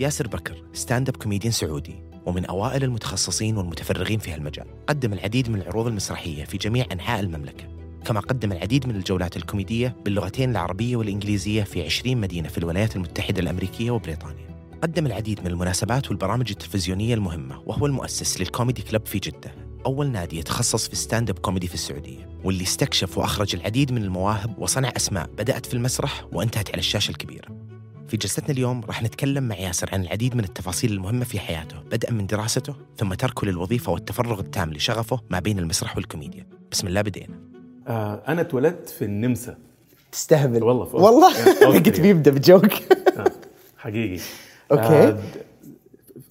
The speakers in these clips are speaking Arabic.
ياسر بكر stand up comedian سعودي ومن أوائل المتخصصين والمتفرغين في هالمجال. قدم العديد من العروض المسرحية في جميع أنحاء المملكة كما قدم العديد من الجولات الكوميدية باللغتين العربية والإنجليزية في 20 مدينة في الولايات المتحدة الأمريكية وبريطانيا. قدم العديد من المناسبات والبرامج التلفزيونية المهمة وهو المؤسس لل comedy club في جدة أول نادي يتخصص في stand up comedy في السعودية واللي استكشف وأخرج العديد من المواهب وصنع أسماء بدأت في المسرح وانتهت على الشاشة الكبيرة. في جلستنا اليوم راح نتكلم مع ياسر عن العديد من التفاصيل المهمة في حياته. بدءا من دراسته ثم تركه للوظيفة والتفرغ التام لشغفه ما بين المسرح والكوميديا. بسم الله بدينا. آه أنا اتولدت في النمسا. تستهبل. والله في والله؟ قلت بيبدأ ب joke. آه حقيقي. okay. آه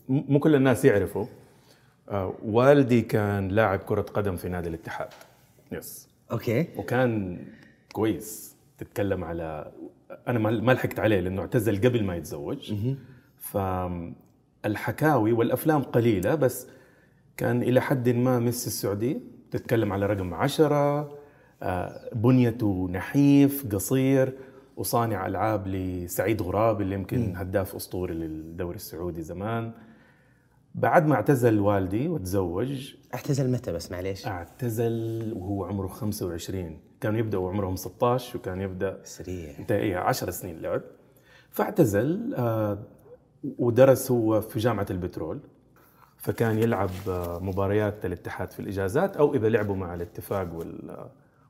مو كل الناس يعرفوا. آه والدي كان لاعب كرة قدم في نادي الاتحاد. yes okay. وكان كويس. تتكلم على أنا ما لحقت عليه لأنه اعتزل قبل ما يتزوج. فالحكاوي والأفلام قليلة بس كان إلى حد ما ميسي السعوديه تتكلم على رقم عشرة آه، بنيته نحيف قصير وصانع ألعاب لسعيد غراب اللي يمكن هداف أسطوري للدوري السعودي زمان. بعد ما اعتزل والدي وتزوج اعتزل متى بس؟ معليش. اعتزل وهو عمره 25 كانوا يبدأوا عمرهم 16 وكان يبدأ سريع. إنت إيه 10 سنين لعب. فاعتزل آه ودرس هو في جامعة البترول. فكان يلعب آه مباريات الاتحاد في الإجازات أو إذا لعبوا مع الاتفاق وال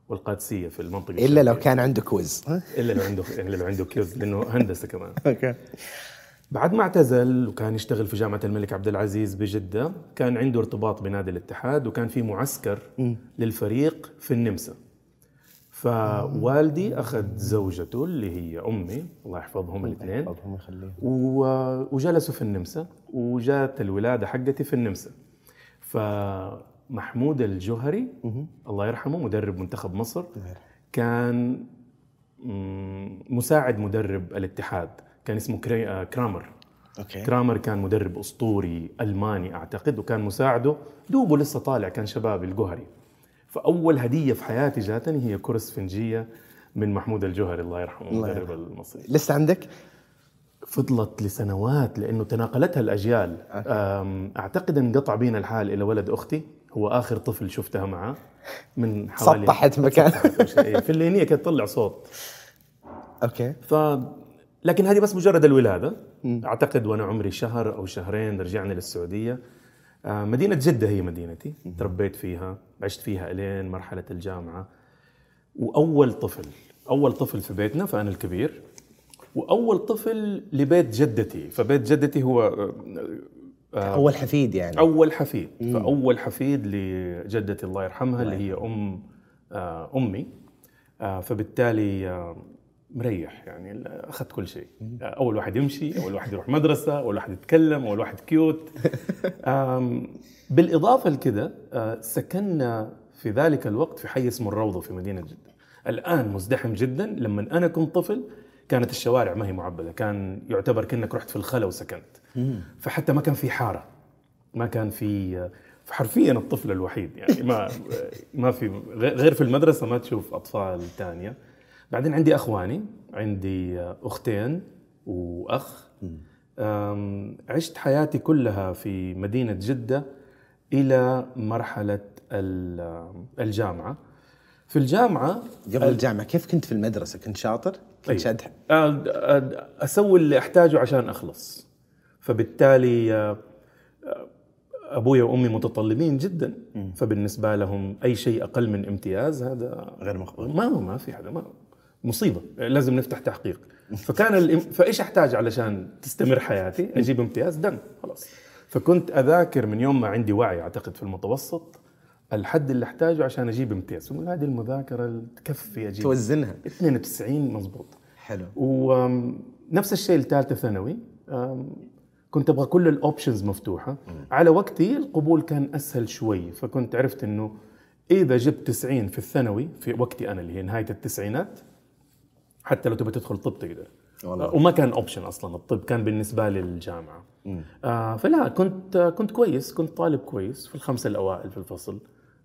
والقادسية في المنطقة إلا لو. كان عنده quiz إلا لو عنده إلا لو عنده quiz لأنه هندسة كمان. okay. بعد ما اعتزل وكان يشتغل في جامعة الملك عبد العزيز بجدة كان عنده ارتباط بنادي الاتحاد وكان في معسكر للفريق في النمسا. فوالدي أخذ زوجته اللي هي أمي الله يحفظهم الاثنين اللهم يخليهم و- وجلسوا في النمسا وجات الولادة حقتي في النمسا. فمحمود الجوهري الله يرحمه مدرب منتخب مصر كان مساعد مدرب الاتحاد كان اسمه كري- آه، كرامر. okay. كرامر كان مدرب أسطوري ألماني أعتقد وكان مساعده. دوبه لسه طالع كان شباب الجوهري. فأول هدية في حياتي جاتني هي كرة اسفنجية من محمود الجوهري الله يرحمه الله المدرب المصري. لسه عندك؟ فضلت لسنوات لأنه تناقلتها الأجيال. أم، أعتقد انقطع بينا الحال إلى ولد أختي. هو آخر طفل شفتها معه من حوالي سطحت مكان. في اللي هي كانت تطلع صوت. أوكي. ف لكن هذه بس مجرد الولادة. أعتقد وأنا عمري شهر أو شهرين رجعنا للسعودية. آه، مدينة جدة هي مدينتي. تربيت فيها عشت فيها إلين مرحلة الجامعة. وأول طفل أول طفل في بيتنا فانا الكبير. وأول طفل لبيت جدتي. فبيت جدتي هو آه، أول حفيد يعني. أول حفيد. فأول حفيد لجدتي الله يرحمها اللي هي آه، أمي. آه، فبالتالي آه، مريح يعني أخذت كل شيء. آه، أول واحد يمشي أول واحد يروح مدرسة أول واحد يتكلم أول واحد كيوت. بالإضافة لكذا آه، سكننا في ذلك الوقت في حي اسمه الروضة في مدينة جدة. الآن مزدحم جدا لما أنا كنت طفل كانت الشوارع ما هي معبدة كان يعتبر كأنك رحت في الخلا وسكنت. فحتى ما كان في حارة ما كان في حرفيا الطفل الوحيد يعني ما ما في غير في المدرسة ما تشوف أطفال ثانية بعدين عندي أخواني عندي أختين وأخ عشت حياتي كلها في مدينة جدة إلى مرحلة ال- الجامعة في الجامعة قبل الجامعة كيف كنت في المدرسة؟ كنت شاطر؟ كنت أي. شاد أ- أ- أسوي اللي أحتاجه عشان أخلص فبالتالي آه، آه، أبوي وأمي متطلبين جدا فبالنسبة لهم أي شيء أقل من امتياز هذا غير مقبول. ما هو ما في حدا ما مصيبة. لازم نفتح تحقيق. فكان الام... فإيش أحتاج علشان تستمر حياتي؟ أجيب امتياز دن خلاص. فكنت أذاكر من يوم ما عندي وعي أعتقد في المتوسط الحد اللي أحتاجه عشان أجيب امتياز. أقول هذه المذاكرة اللي تكفي أجيب. توزنها. 92 مزبوط حلو. ونفس الشيء لثالثه ثانوي. أم، كنت أبغى كل ال options مفتوحة. على وقتي القبول كان أسهل شوي. فكنت عرفت إنه إذا جبت 90 في الثانوي في وقتي أنا اللي هي نهاية التسعينات حتى لو تبغى تدخل طب تقدر. والله. وما كان option أصلا الطب كان بالنسبة لي الجامعة آه فلا كنت آه كنت كويس كنت طالب كويس في الخمسه الأوائل في الفصل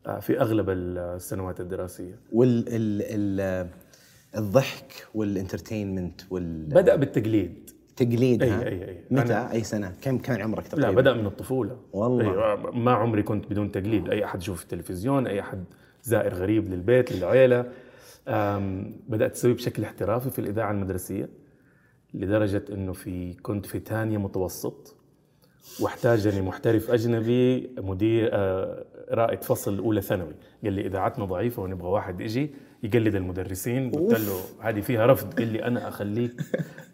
آه في أغلب السنوات الدراسية. وال ال ال الضحك والانترتينمنت وال بدأ بالتقليد. تقليد أي- ها؟ أي- أي. متى؟ أنا- أي سنة؟ كم كان عمرك تقريبا؟ لا بدأ من الطفولة. والله. أيوة ما عمري كنت بدون تقليد. أي أحد يشوف التلفزيون أي أحد زائر غريب للبيت للعيلة. بدأت أسوي بشكل احترافي في الإذاعة المدرسية لدرجة إنه في كنت في ثانية متوسط واحتاجني محترف أجنبي مدير آه، رائد فصل اولى ثانوي. قال لي إذاعتنا ضعيفة ونبغى واحد يجي يقلد المدرسين قلت له هذه فيها رفض قال لي أنا أخليك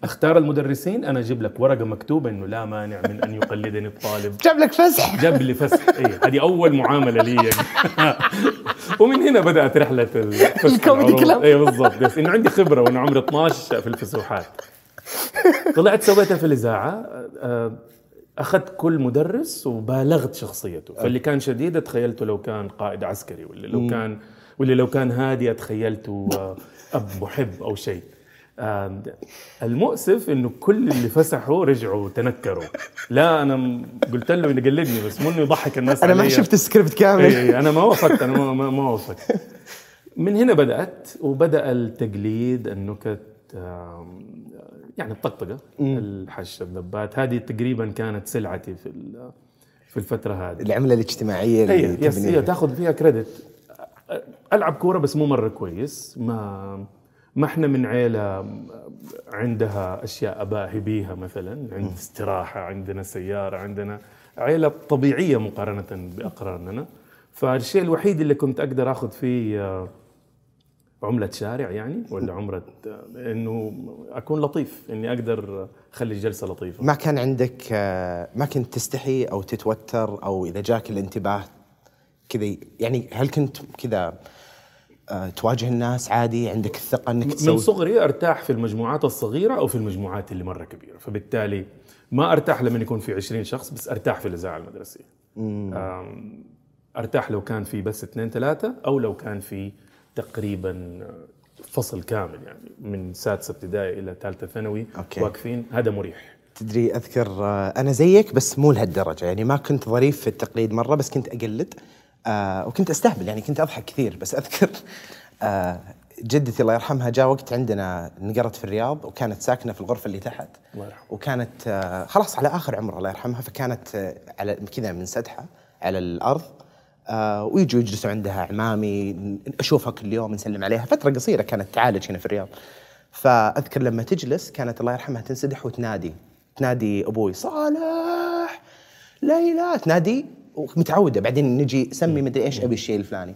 أختار المدرسين أنا أجيب لك ورقة مكتوبة إنه لا مانع من أن يقلدني الطالب. جاب لك فسح. جاب لي فسح اي هذه أول معاملة لي. يعني. ومن هنا بدأت رحلة الكوميدي. كلاب. اي بالضبط. بس انه عندي خبرة وأنا عمري 12 في الفسوحات. طلعت سويتها في الإذاعة آه، أخذت كل مدرس وبالغت شخصيته. فاللي كان شديد تخيلته لو كان قائد عسكري ولا لو كان ولا لو كان هادي تخيلته آه، أب محب أو شيء. المؤسف إنه كل اللي فسحوا رجعوا تنكروا. لا أنا قلت له إنه قلدني بس مو إنه يضحك الناس أنا ما. شفت السكريبت كامل. اي أنا ما وافقت أنا ما, ما, ما وافقت. من هنا بدأت وبدأ التقليد النكت يعني الطقطقة الحش الذبات. هذه تقريبا كانت سلعتي في في الفترة هذه. العملة الاجتماعية اللي هي. هي تاخذ فيها كريدت ألعب كورة بس مو مرة كويس. ما ما إحنا من عيلة عندها أشياء أباهي بيها مثلا. عند استراحة عندنا سيارة عندنا عيلة طبيعية مقارنة بأقراننا. فالشيء الوحيد اللي كنت أقدر آخذ فيه آه، عملة شارع يعني ولا عمرة آه، إنه أكون لطيف إني أقدر أخلي الجلسة لطيفة. ما كان عندك آه، ما كنت تستحي أو تتوتر أو إذا جاك الانتباه كذا يعني هل كنت كذا آه، تواجه الناس عادي؟ عندك الثقة إنك من تسوي؟ صغري أرتاح في المجموعات الصغيرة أو في المجموعات اللي مرة كبيرة. فبالتالي ما أرتاح لما يكون في 20 شخص بس أرتاح في الإذاعة المدرسية. أرتاح لو كان في بس اثنين ثلاثة أو لو كان في تقريبا فصل كامل يعني من سادسة ابتدائي إلى ثالثة ثانوي. واقفين هذا مريح. تدري أذكر آه، أنا زيك بس مو لهالدرجة. يعني ما كنت ظريف في التقليد مرة بس كنت أقلد. آه وكنت أستهبل يعني كنت أضحك كثير بس أذكر آه جدتي الله يرحمها جاء وقت عندنا نقرت في الرياض وكانت ساكنة في الغرفة اللي تحت. وكانت آه خلاص على آخر عمرها الله يرحمها فكانت آه على كذا من سدحة على الأرض آه ويجوا يجلسوا عندها عمامي أشوفها كل يوم نسلم عليها فترة قصيرة كانت تعالج هنا في الرياض. فأذكر لما تجلس كانت الله يرحمها تنسدح وتنادي تنادي أبوي صالح! ليلى! تنادي ومتعوده بعدين نجي سمي مدري إيش أبي الشيء الفلاني.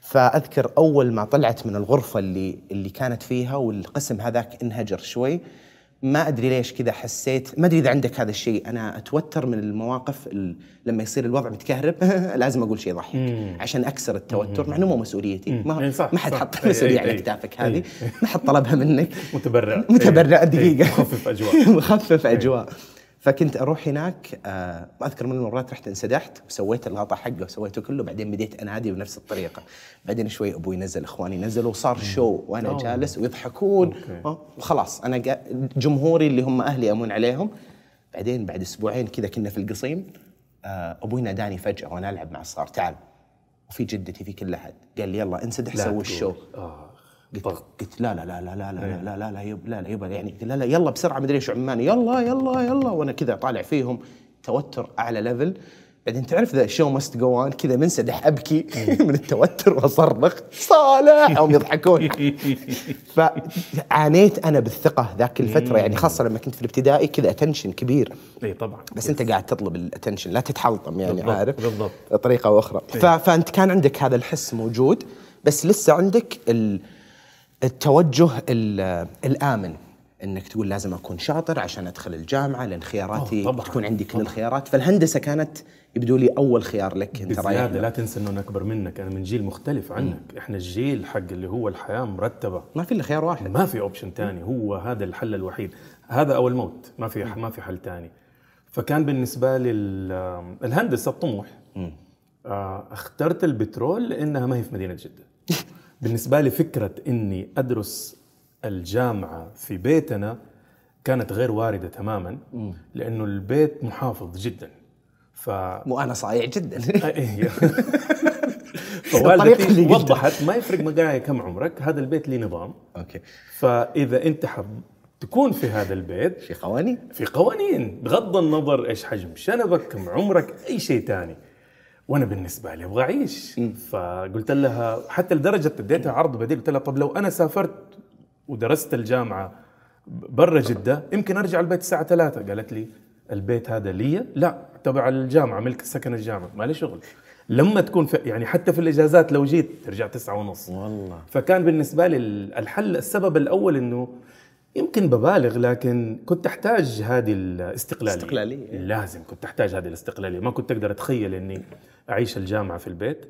فأذكر أول ما طلعت من الغرفة اللي اللي كانت فيها والقسم هذاك انهجر شوي ما أدري ليش كذا حسيت ما أدري إذا عندك هذا الشيء. أنا أتوتر من المواقف ال- لما يصير الوضع متكهرب لازم أقول شيء يضحك عشان أكسر التوتر. مع إنه مو مسؤوليتي. ما, إيه ما حد. حط أي- أي- مسؤوليه على. كتافك. هذه. ما حد طلبها منك. متبرع. متبرع إيه. إيه. مخفف أجواء. مخفف أجواء. فكنت أروح هناك آه أذكر من المرات رحت انسدحت وسويت الغطاء حقه وسويته كله بعدين بديت أنادي بنفس الطريقة. بعدين شوي أبوي نزل إخواني نزلوا وصار شو وأنا أوه. جالس ويضحكون. وخلاص أنا قا- جمهوري اللي هم أهلي امون عليهم. بعدين بعد أسبوعين كذا كنا في القصيم آه أبوي ناداني فجأة وأنا ألعب مع الصغار تعال. وفي جدتي في كل أحد قال لي يلا انسدح سوي. ال show. آه. قلت. قلت لا لا لا لا لا لا لا لا لا لا يب لا لا يبا يعني قلت لا لا يلا بسرعة مدري إيش عماني يلا يلا يلا وأنا كذا طالع فيهم توتر أعلى level بعدين تعرف ذا show must go on كذا منسدح أبكي من التوتر واصرخ صالح هم يضحكون. فعانيت أنا بالثقة ذاك الفترة يعني خاصة لما كنت في الابتدائي كذا attention كبير. اي طبعا. بس أنت قاعد تطلب ال attention لا تتحلطم يعني بالضبط، عارف؟ بالضبط. بطريقه أو أخرى ف... فأنت كان عندك هذا الحس موجود بس لسه عندك ال... التوجه ال... الآمن إنك تقول لازم أكون شاطر عشان أدخل الجامعة لأن خياراتي طبعاً، تكون عندي كل. الخيارات. فالهندسة كانت يبدو لي أول خيار لك أنت رايح. لا تنسى إنه أنا أكبر منك أنا من جيل مختلف عنك. إحنا الجيل حق اللي هو الحياة مرتبة. ما في إلا خيار واحد. ما في option تاني هو هذا الحل الوحيد. هذا أو الموت ما في ما في حل تاني. فكان بالنسبة لي ال- الهندسه الطموح آه، اخترت البترول لأنها ما هي في مدينة جدة. بالنسبة لي فكرة إني أدرس الجامعة في بيتنا كانت غير واردة تماما لأنه البيت محافظ جدا. ف مو أنا صايع جدا فوالدتي. وضحت ما يفرق معايا كم عمرك هذا البيت ليه نظام. okay. فإذا أنت حب تكون في هذا البيت في قوانين. في قوانين. بغض النظر إيش حجم شنبك كم عمرك أي شيء تاني. وأنا بالنسبة لي أبغى اعيش. فقلت لها حتى لدرجة اديتها عرض بديل قلت لها طب لو أنا سافرت ودرست الجامعة برا جدة يمكن ارجع البيت الساعة 3 قالت لي البيت هذا لي؟ لا تبع الجامعة ملك سكن الجامعة. ما لي شغل. لما تكون في يعني حتى في الإجازات لو جيت ترجع تسعة ونص. والله. فكان بالنسبة لي الحل السبب الأول إنه يمكن ببالغ لكن كنت أحتاج هذه الاستقلالية. استقلالية. لازم كنت أحتاج هذه الاستقلالية. ما كنت أقدر أتخيل إني أعيش الجامعة في البيت.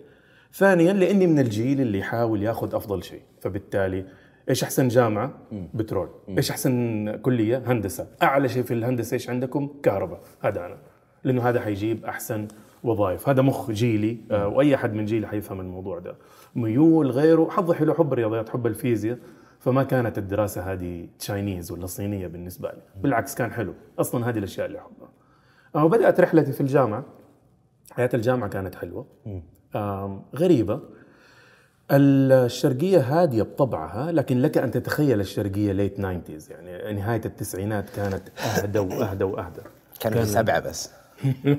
ثانيا لأني من الجيل اللي يحاول يأخذ أفضل شيء. فبالتالي إيش أحسن جامعة؟ بترول. إيش أحسن كلية؟ هندسة. أعلى شيء في الهندسة إيش عندكم؟ كهرباء. هذا أنا. لأنه هذا حيجيب أحسن وظائف. هذا مخ جيلي آه، وأي أحد من جيلي حيفهم الموضوع ده. ميول غيره. حظي حلو حب الرياضيات حب الفيزياء. فما كانت الدراسة هذه Chinese ولا صينية بالنسبة لي. بالعكس كان حلو. أصلا هذه الأشياء اللي أحبها. آه، وبدات رحلتي في الجامعة. حياة الجامعة كانت حلوة. غريبة. الشرقية هادية بطبعها لكن لك أن تتخيل الشرقية late 90 يعني نهاية التسعينات كانت أهدى وأهدى وأهدى. كانوا في سبعه بس.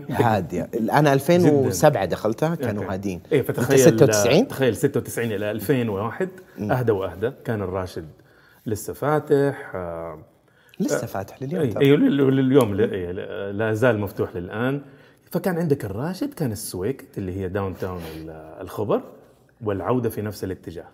هاديه أنا 2007 دخلتها كانوا هادين إيه أنت فتخيل 96 تخيل 96 إلى 2001 أهدى وأهدى. كان الراشد لسه فاتح. آه، لسه فاتح لليوم اي. أيوه لل- لليوم لا- إيه، لا زال مفتوح للآن. فكان عندك الراشد كان السويكت اللي هي downtown ال- الخبر والعودة في نفس الاتجاه.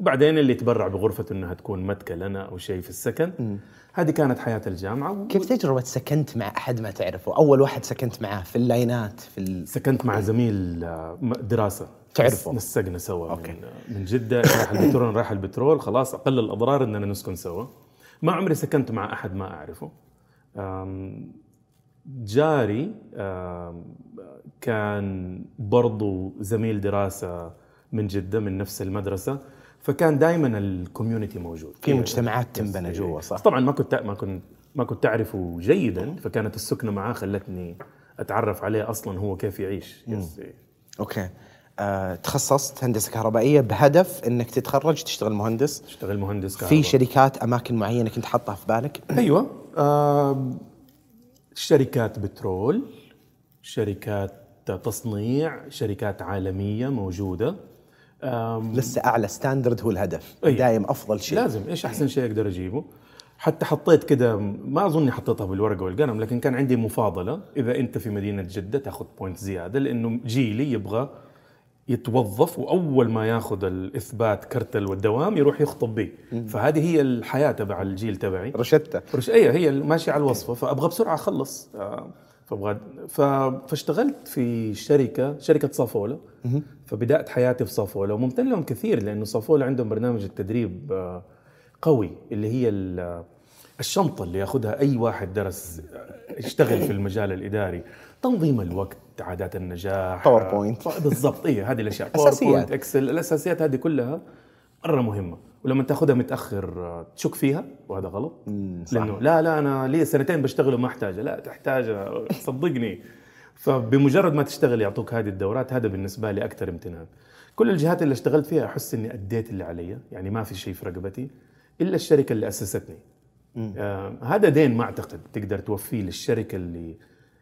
وبعدين اللي تبرع بغرفته إنها تكون متكه لنا أو شيء في السكن. هذه كانت حياة الجامعة. كيف تجربة سكنت مع أحد ما تعرفه؟ أول واحد سكنت معاه في اللاينات في ال... سكنت مع زميل آه، م- دراسة. تعرفه. نس- نسقنا سوا okay. من, من جدة راح البترول راح البترول. خلاص أقل الأضرار إننا نسكن سوا. ما عمري سكنت مع أحد ما أعرفه. جاري كان برضو زميل دراسة من جدة من نفس المدرسة. فكان دائما ال community موجود. في مجتمعات تنبنى جوا بس صح؟ طبعا ما كنت ما كنت ما كنت اعرفه جيدا فكانت السكنة معاه خلتني أتعرف عليه أصلا هو كيف يعيش. yes إيه. okay. آه، تخصصت هندسة كهربائية بهدف أنك تتخرج تشتغل مهندس. اشتغل مهندس كهرباء. في شركات أماكن معينة كنت حاطها في بالك؟ أيوه. آم، شركات بترول شركات تصنيع شركات عالمية موجودة. لسه أعلى standard هو الهدف. أي. دايم أفضل شيء. لازم. إيش أحسن شيء أقدر أجيبه؟ حتى حطيت كده ما اظني حطيتها بالورقة والقلم لكن كان عندي مفاضلة. إذا أنت في مدينة جدة تأخذ point زيادة لأنه جيلي يبغى يتوظف وأول ما ياخذ الإثبات كرتل والدوام يروح يخطب به فهذه هي الحياة تبع الجيل تبعي. روشتة. رش إيه هي ماشية على الوصفه فأبغى بسرعة أخلص. آه، فابغى ف... فاشتغلت في شركة شركة صافولا فبدأت حياتي في صافولا وممتن لهم كثير لأنه صافولا عندهم برنامج التدريب آه، قوي اللي هي ال- الشنطة اللي ياخذها أي واحد درس آه، يشتغل في المجال الإداري. تنظيم الوقت عادات النجاح PowerPoint. آه، بالضبط. إيه هذه الأشياء. أساسيات. PowerPoint Excel الأساسيات هذه كلها مرة مهمة. ولما تاخذها متأخر آه، تشك فيها وهذا غلط. صح. لأنه لا لا أنا لي سنتين بشتغل وما أحتاجها. لا تحتاجها. صدقني. فبمجرد ما تشتغل يعطوك هذه الدورات هذا بالنسبة لي أكثر امتنان. كل الجهات اللي اشتغلت فيها أحس إني أديت اللي علي. يعني ما في شيء في رقبتي إلا الشركة اللي أسستني. آه هذا دين ما أعتقد تقدر توفيه للشركة اللي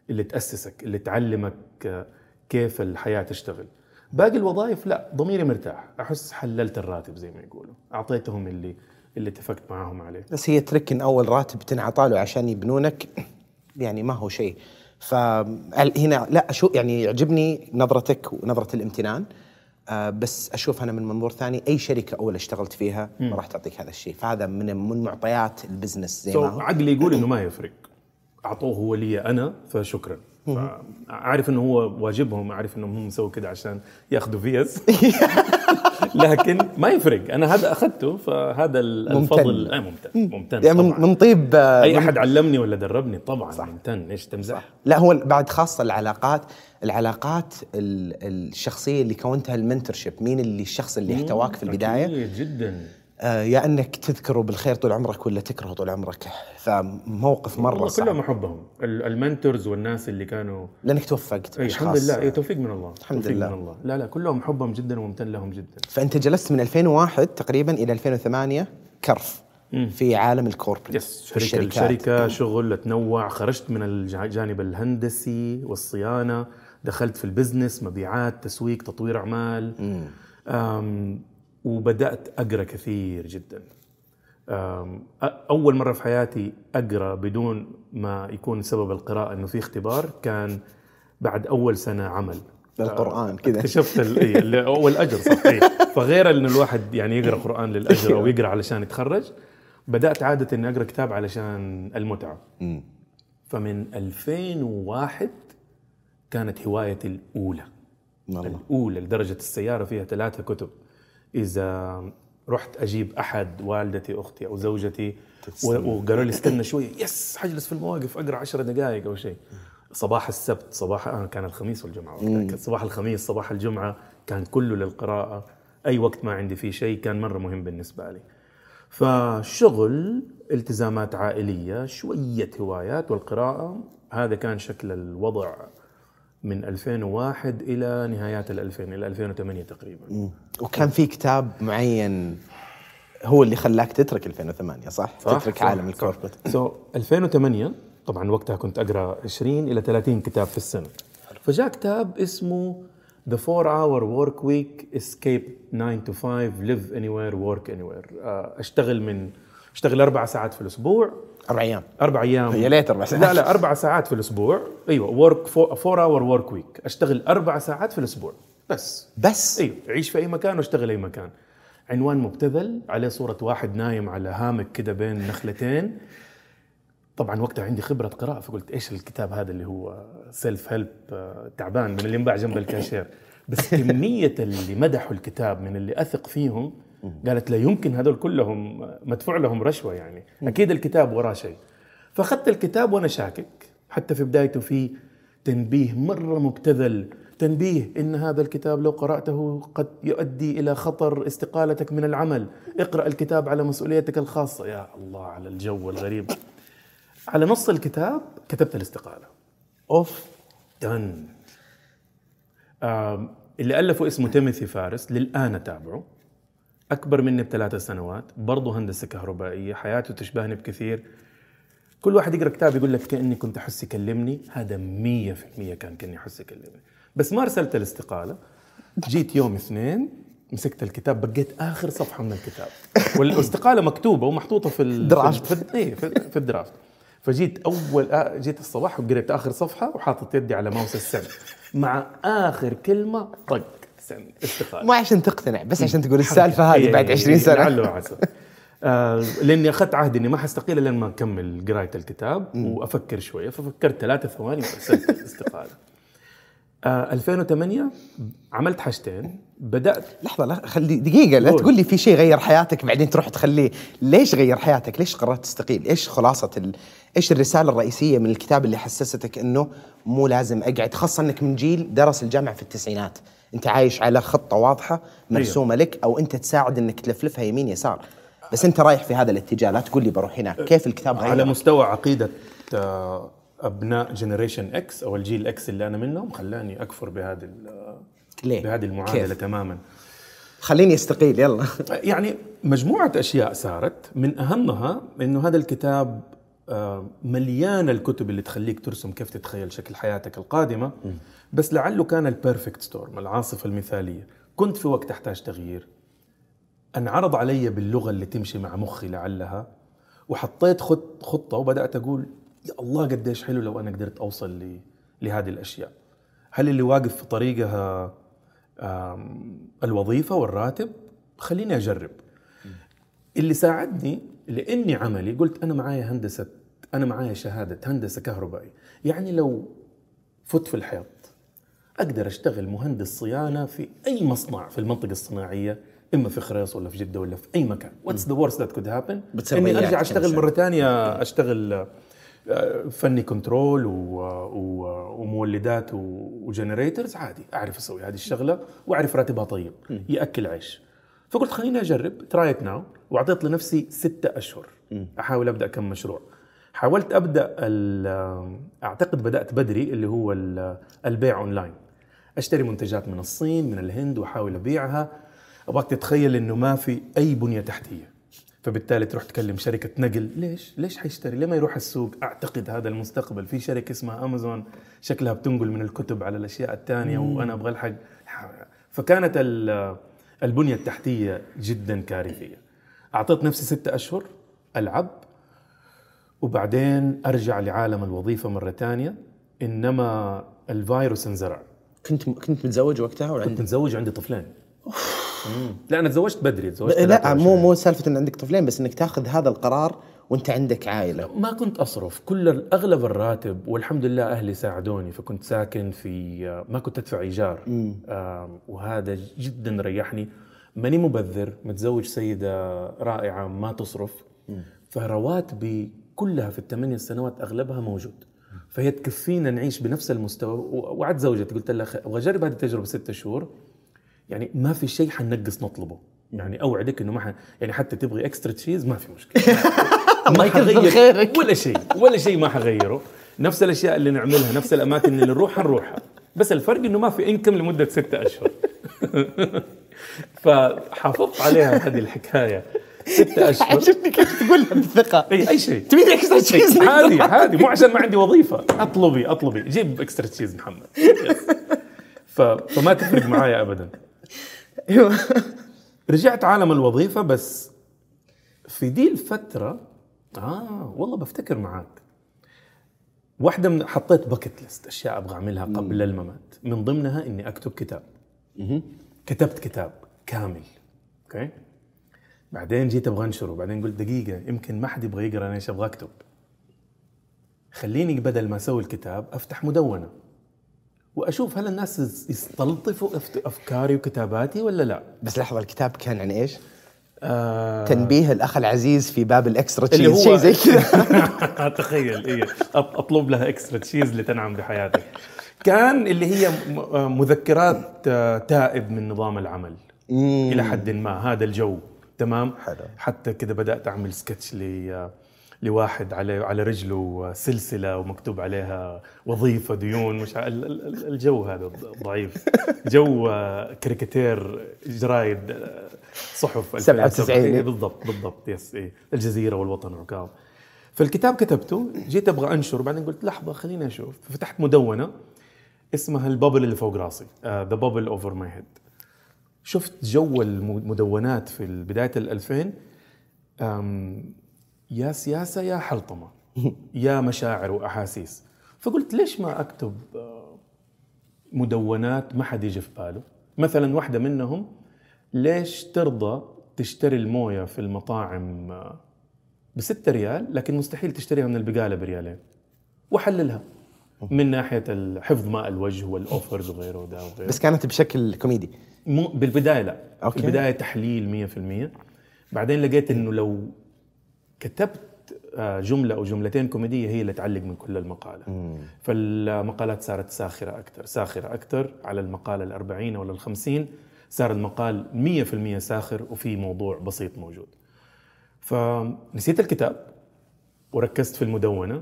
اللي تأسسك اللي تعلمك آه، كيف الحياة تشتغل. باقي الوظائف لا ضميري مرتاح. أحس حللت الراتب زي ما يقولوا. أعطيتهم اللي اللي اتفقت معاهم عليه. بس هي ترك إن أول راتب تنعطى له عشان يبنونك يعني ما هو شيء. فهنا لا شو يعني يعجبني نظرتك ونظرة الامتنان. آه بس أشوف أنا من منظور ثاني أي شركة أول اشتغلت فيها ما راح تعطيك هذا الشيء. فهذا من من معطيات ال business زي سو ما هو. عقلي يقول إنه ما يفرق. أعطوه هو لي أنا فشكرا. أعرف إنه هو واجبهم أعرف إنهم هم مسووا كده عشان ياخذوا فيز. لكن ما يفرق. أنا هذا أخذته فهذا ال- ممتن. الفضل آه ممتن ممتن يعني من, طبعا. من طيب أي من- أحد علمني ولا دربني؟ طبعا صح. ممتن. إيش تمزح؟ لا هو بعد خاصة العلاقات العلاقات ال- الشخصية اللي كونتها المنتورشيب مين اللي الشخص اللي احتواك في البداية؟ أكيد جدا. آه يا أنك تذكره بالخير طول عمرك ولا تكرهه طول عمرك؟ فموقف والله صعب. كلهم أحبهم. ال- المنتورز والناس اللي كانوا لأنك توفقت أي الحمد. لله. إي توفيق من الله. الحمد توفيق لله. من الله. لا لا كلهم حبهم جدا وممتن لهم جدا. فأنت جلست من 2001 تقريبا إلى 2008 كرف في عالم ال corporate. yes شركه الشركة شغل تنوع خرجت من الجانب الهندسي والصيانة. دخلت في ال business مبيعات تسويق تطوير أعمال. وبدأت أقرأ كثير جدا. أول مرة في حياتي أقرأ بدون ما يكون سبب القراءة إنه في اختبار كان بعد أول سنة عمل. للقرآن كذا. اكتشفت والاجر صحيح فغير انه الواحد يعني يقرأ قرآن للأجر أو يقرأ علشان يتخرج بدأت عادة إني أقرأ كتاب علشان المتعة. فمن 2001 كانت هوايتي الأولى. الله. الأولى لدرجة السيارة فيها ثلاثة كتب. إذا رحت أجيب أحد والدتي أختي أو زوجتي وقالوا لي استنى شوية يس حجلس في المواقف أقرأ 10 دقائق أو شيء. صباح السبت صباح آه كان الخميس والجمعة وقتها. صباح الخميس صباح الجمعة كان كله للقراءة. أي وقت ما عندي فيه شيء كان مرة مهم بالنسبة لي. فشغل التزامات عائلية شوية هوايات والقراءة هذا كان شكل الوضع من 2001 إلى نهايات ال 2000 إلى 2008 تقريبا. وكان في كتاب معين هو اللي خلاك تترك 2008 صح؟ صح تترك صح عالم ال corporate so, so, 2008 طبعا وقتها كنت أقرأ 20 إلى 30 كتاب في السنة. فجاء كتاب اسمه The 4 Hour Work Week Escape 9 to 5 Live Anywhere Work Anywhere. آه، أشتغل من أشتغل أربع ساعات في الأسبوع. أربع أيام. أربع أيام. يا ليت أربع ساعات. لا لا أربع ساعات في الأسبوع. أيوه work 4 hour work week أشتغل أربع ساعات في الأسبوع. بس. بس؟ أيوه عيش في أي مكان واشتغل أي مكان. عنوان مبتذل عليه صورة واحد نايم على هامك كده بين نخلتين. طبعا وقتها عندي خبرة قراءة فقلت إيش الكتاب هذا اللي هو self help آه، تعبان من اللي ينباع جنب الكاشير. بس كمية اللي مدحوا الكتاب من اللي أثق فيهم قالت لا يمكن هذول كلهم مدفوع لهم رشوة يعني. أكيد الكتاب وراه شيء. فأخذت الكتاب وأنا شاكك حتى في بدايته في تنبيه مرة مبتذل تنبيه إن هذا الكتاب لو قرأته قد يؤدي إلى خطر استقالتك من العمل. اقرأ الكتاب على مسؤوليتك الخاصة. يا الله على الجو الغريب. على نص الكتاب كتبت الاستقالة. اوف دن اللي ألفه اسمه تيموثي فارس للآن أتابعه. أكبر مني بثلاث سنوات برضه هندسة كهربائية حياته تشبهني بكثير. كل واحد يقرأ كتاب يقول لك كأني كنت أحس يكلمني هذا 100% كان كأني أحس يكلمني. بس ما أرسلت الاستقالة. جيت يوم اثنين مسكت الكتاب بقيت آخر صفحة من الكتاب. والاستقالة مكتوبة ومحطوطة في الدرافت في, في, إيه، في, في الدرافت. فجيت أول آه، جيت الصباح وقريت آخر صفحة وحاطط يدي على ماوس السن مع آخر كلمة طق. سن استقاله مو عشان تقتنع بس عشان تقول السالفة هذه بعد 20 سنة. لعله وعسى آه لأني أخذت عهد إني ما حستقيل إلا لما أكمل قراية الكتاب وأفكر شوية ففكرت ثلاثة ثواني وارسلت الاستقاله آه 2008 عملت حاجتين. بدأت لحظة لا خلي دقيقة لا تقول لي في شيء غير حياتك بعدين تروح تخليه. ليش غير حياتك؟ ليش قررت تستقيل؟ إيش خلاصة ال... إيش الرسالة الرئيسية من الكتاب اللي حسستك إنه مو لازم أقعد؟ خاصة إنك من جيل درس الجامعة في التسعينات. أنت عايش على خطة واضحة مرسومة لك أو أنت تساعد إنك تلفلفها يمين يسار. بس أنت رايح في هذا الاتجاه لا تقول لي بروح هناك. كيف الكتاب غير على مستوى عقيدة آه، أبناء generation X أو الجيل X اللي أنا منهم خلاني أكفر بهذه ليه؟ بهذه المعادلة كيف؟ تماما. خليني أستقيل يلا. يعني مجموعة أشياء صارت. من أهمها إنه هذا الكتاب آه، مليان الكتب اللي تخليك ترسم كيف تتخيل شكل حياتك القادمة. بس لعله كان ال perfect storm العاصفة المثالية. كنت في وقت أحتاج تغيير. انعرض علي باللغة اللي تمشي مع مخي لعلها وحطيت خط خطة وبدأت أقول يا الله قديش حلو لو أنا قدرت أوصل لهذه الأشياء. هل اللي واقف في طريقها الوظيفة والراتب؟ خليني أجرب. اللي ساعدني لأني عملي قلت أنا معايا هندسه أنا معايا شهادة هندسة كهربائي يعني لو فت في الحيط أقدر أشتغل مهندس صيانة في أي مصنع في المنطقة الصناعية إما في خريص ولا في جدة ولا في أي مكان. what's the worst that could happen إني أرجع أشتغل مرة ثانية أشتغل آه، فني control ومولدات و generators عادي أعرف أسوي هذه الشغلة وأعرف راتبها طيب يأكل عيش. فقلت خليني أجرب try it now وأعطيت لنفسي ستة أشهر أحاول أبدأ كم مشروع. حاولت أبدأ أعتقد بدأت بدري اللي هو البيع اونلاين أشتري منتجات من الصين من الهند وأحاول أبيعها. أبغاك تتخيل إنه ما في أي بنية تحتية. فبالتالي تروح تكلم شركة نقل. ليش؟ ليش حيشتري؟ ليه ما يروح السوق؟ أعتقد هذا المستقبل. في شركة اسمها أمازون شكلها بتنقل من الكتب على الأشياء الثانية وأنا أبغى ألحق. فكانت ال- البنية التحتية جدا كارثية. أعطيت نفسي ستة أشهر ألعب وبعدين أرجع لعالم الوظيفة مرة ثانية إنما الفيروس انزرع. كنت كنت متزوج وقتها ولا كنت متزوج عندي طفلين. لا أنا تزوجت بدري تزوجت لا 23. مو مو سالفة إن عندك طفلين بس إنك تاخذ هذا القرار وأنت عندك عائلة. ما كنت أصرف. كل أغلب الراتب والحمد لله أهلي ساعدوني فكنت ساكن في ما كنت أدفع إيجار. وهذا جدا ريحني. ماني مبذر متزوج سيدة رائعة ما تصرف. فرواتبي كلها في الثمانية سنوات أغلبها موجود. فهي تكفينا نعيش بنفس المستوى. وعد زوجتي قلت لها أبغى اجرب هذه التجربة ستة شهور يعني ما في شيء حننقص نطلبه. يعني أوعدك إنه ما ح... يعني حتى تبغي اكسترا تشيز ما في مشكلة. ما حغير. ولا شيء ولا شيء ما حغيره. نفس الأشياء اللي نعملها نفس الأماكن اللي نروحها نروحها. بس الفرق إنه ما في انكم لمدة ستة أشهر. فحافظت عليها هذه الحكاية. ستة أشهر. عجبني كيف تقولها بثقه أي اي شيء. تبي extra cheese عادي عادي مو عشان ما عندي وظيفة. أطلبي أطلبي. جيب extra cheese محمد. ف... فما تفرق معايا ابدا. رجعت عالم الوظيفة بس في دي الفترة آه والله بفتكر معاك. واحدة من حطيت bucket list أشياء أبغى أعملها قبل الممات. من ضمنها إني أكتب كتاب. كتبت كتاب كامل. okay؟ بعدين جيت أبغى أنشره بعدين قلت دقيقة يمكن ما حد يبغى يقرأ أنا إيش أبغى أكتب؟ خليني بدل ما أسوي الكتاب أفتح مدونة وأشوف هل الناس يستلطفوا أفكاري وكتاباتي ولا لا. بس لحظة الكتاب كان عن إيش؟ آه. تنبيه الأخ العزيز في باب ال extra cheese شيء زي كذا. تخيل إيه. أطلب لها extra cheese لتنعم بحياتك كان اللي هي مذكرات آه، تائب من نظام العمل. إلى حد ما هذا الجو. تمام؟ حلو. حتى كذا بدأت أعمل سكتش ل لواحد على على رجله سلسله ومكتوب عليها وظيفة ديون مش الجو هذا ضعيف. جو كاريكاتير جرايد صحف 97. إيه، بالضبط بالضبط yes إيه. الجزيرة والوطن عكاظ فالكتاب كتبته جيت أبغى انشر بعدين قلت لحظة خليني أشوف. فتحت مدونة اسمها ال bubble اللي فوق راسي the bubble over my head شفت جو المدونات في بداية ال 2000 أم، يا سياسة يا حلطمة يا مشاعر وأحاسيس. فقلت ليش ما أكتب آه، مدونات ما حد يجي في باله؟ مثلا واحدة منهم ليش ترضى تشتري الموية في المطاعم آه، بستة ريال لكن مستحيل تشتريها من البقالة بريالين؟ واحللها من ناحية حفظ ماء الوجه وال offers وغيره وده وغيره. بس كانت بشكل كوميدي. مو بالبداية لا. okay. في البداية تحليل 100% بعدين لقيت إنه لو كتبت آه، جملة أو جملتين كوميدية هي اللي تعلق من كل المقالة. فالمقالات صارت ساخرة أكثر ساخرة أكثر على المقاله ال40 ولا ال50 صار المقال 100% ساخر وفي موضوع بسيط موجود. فنسيت الكتاب وركزت في المدونة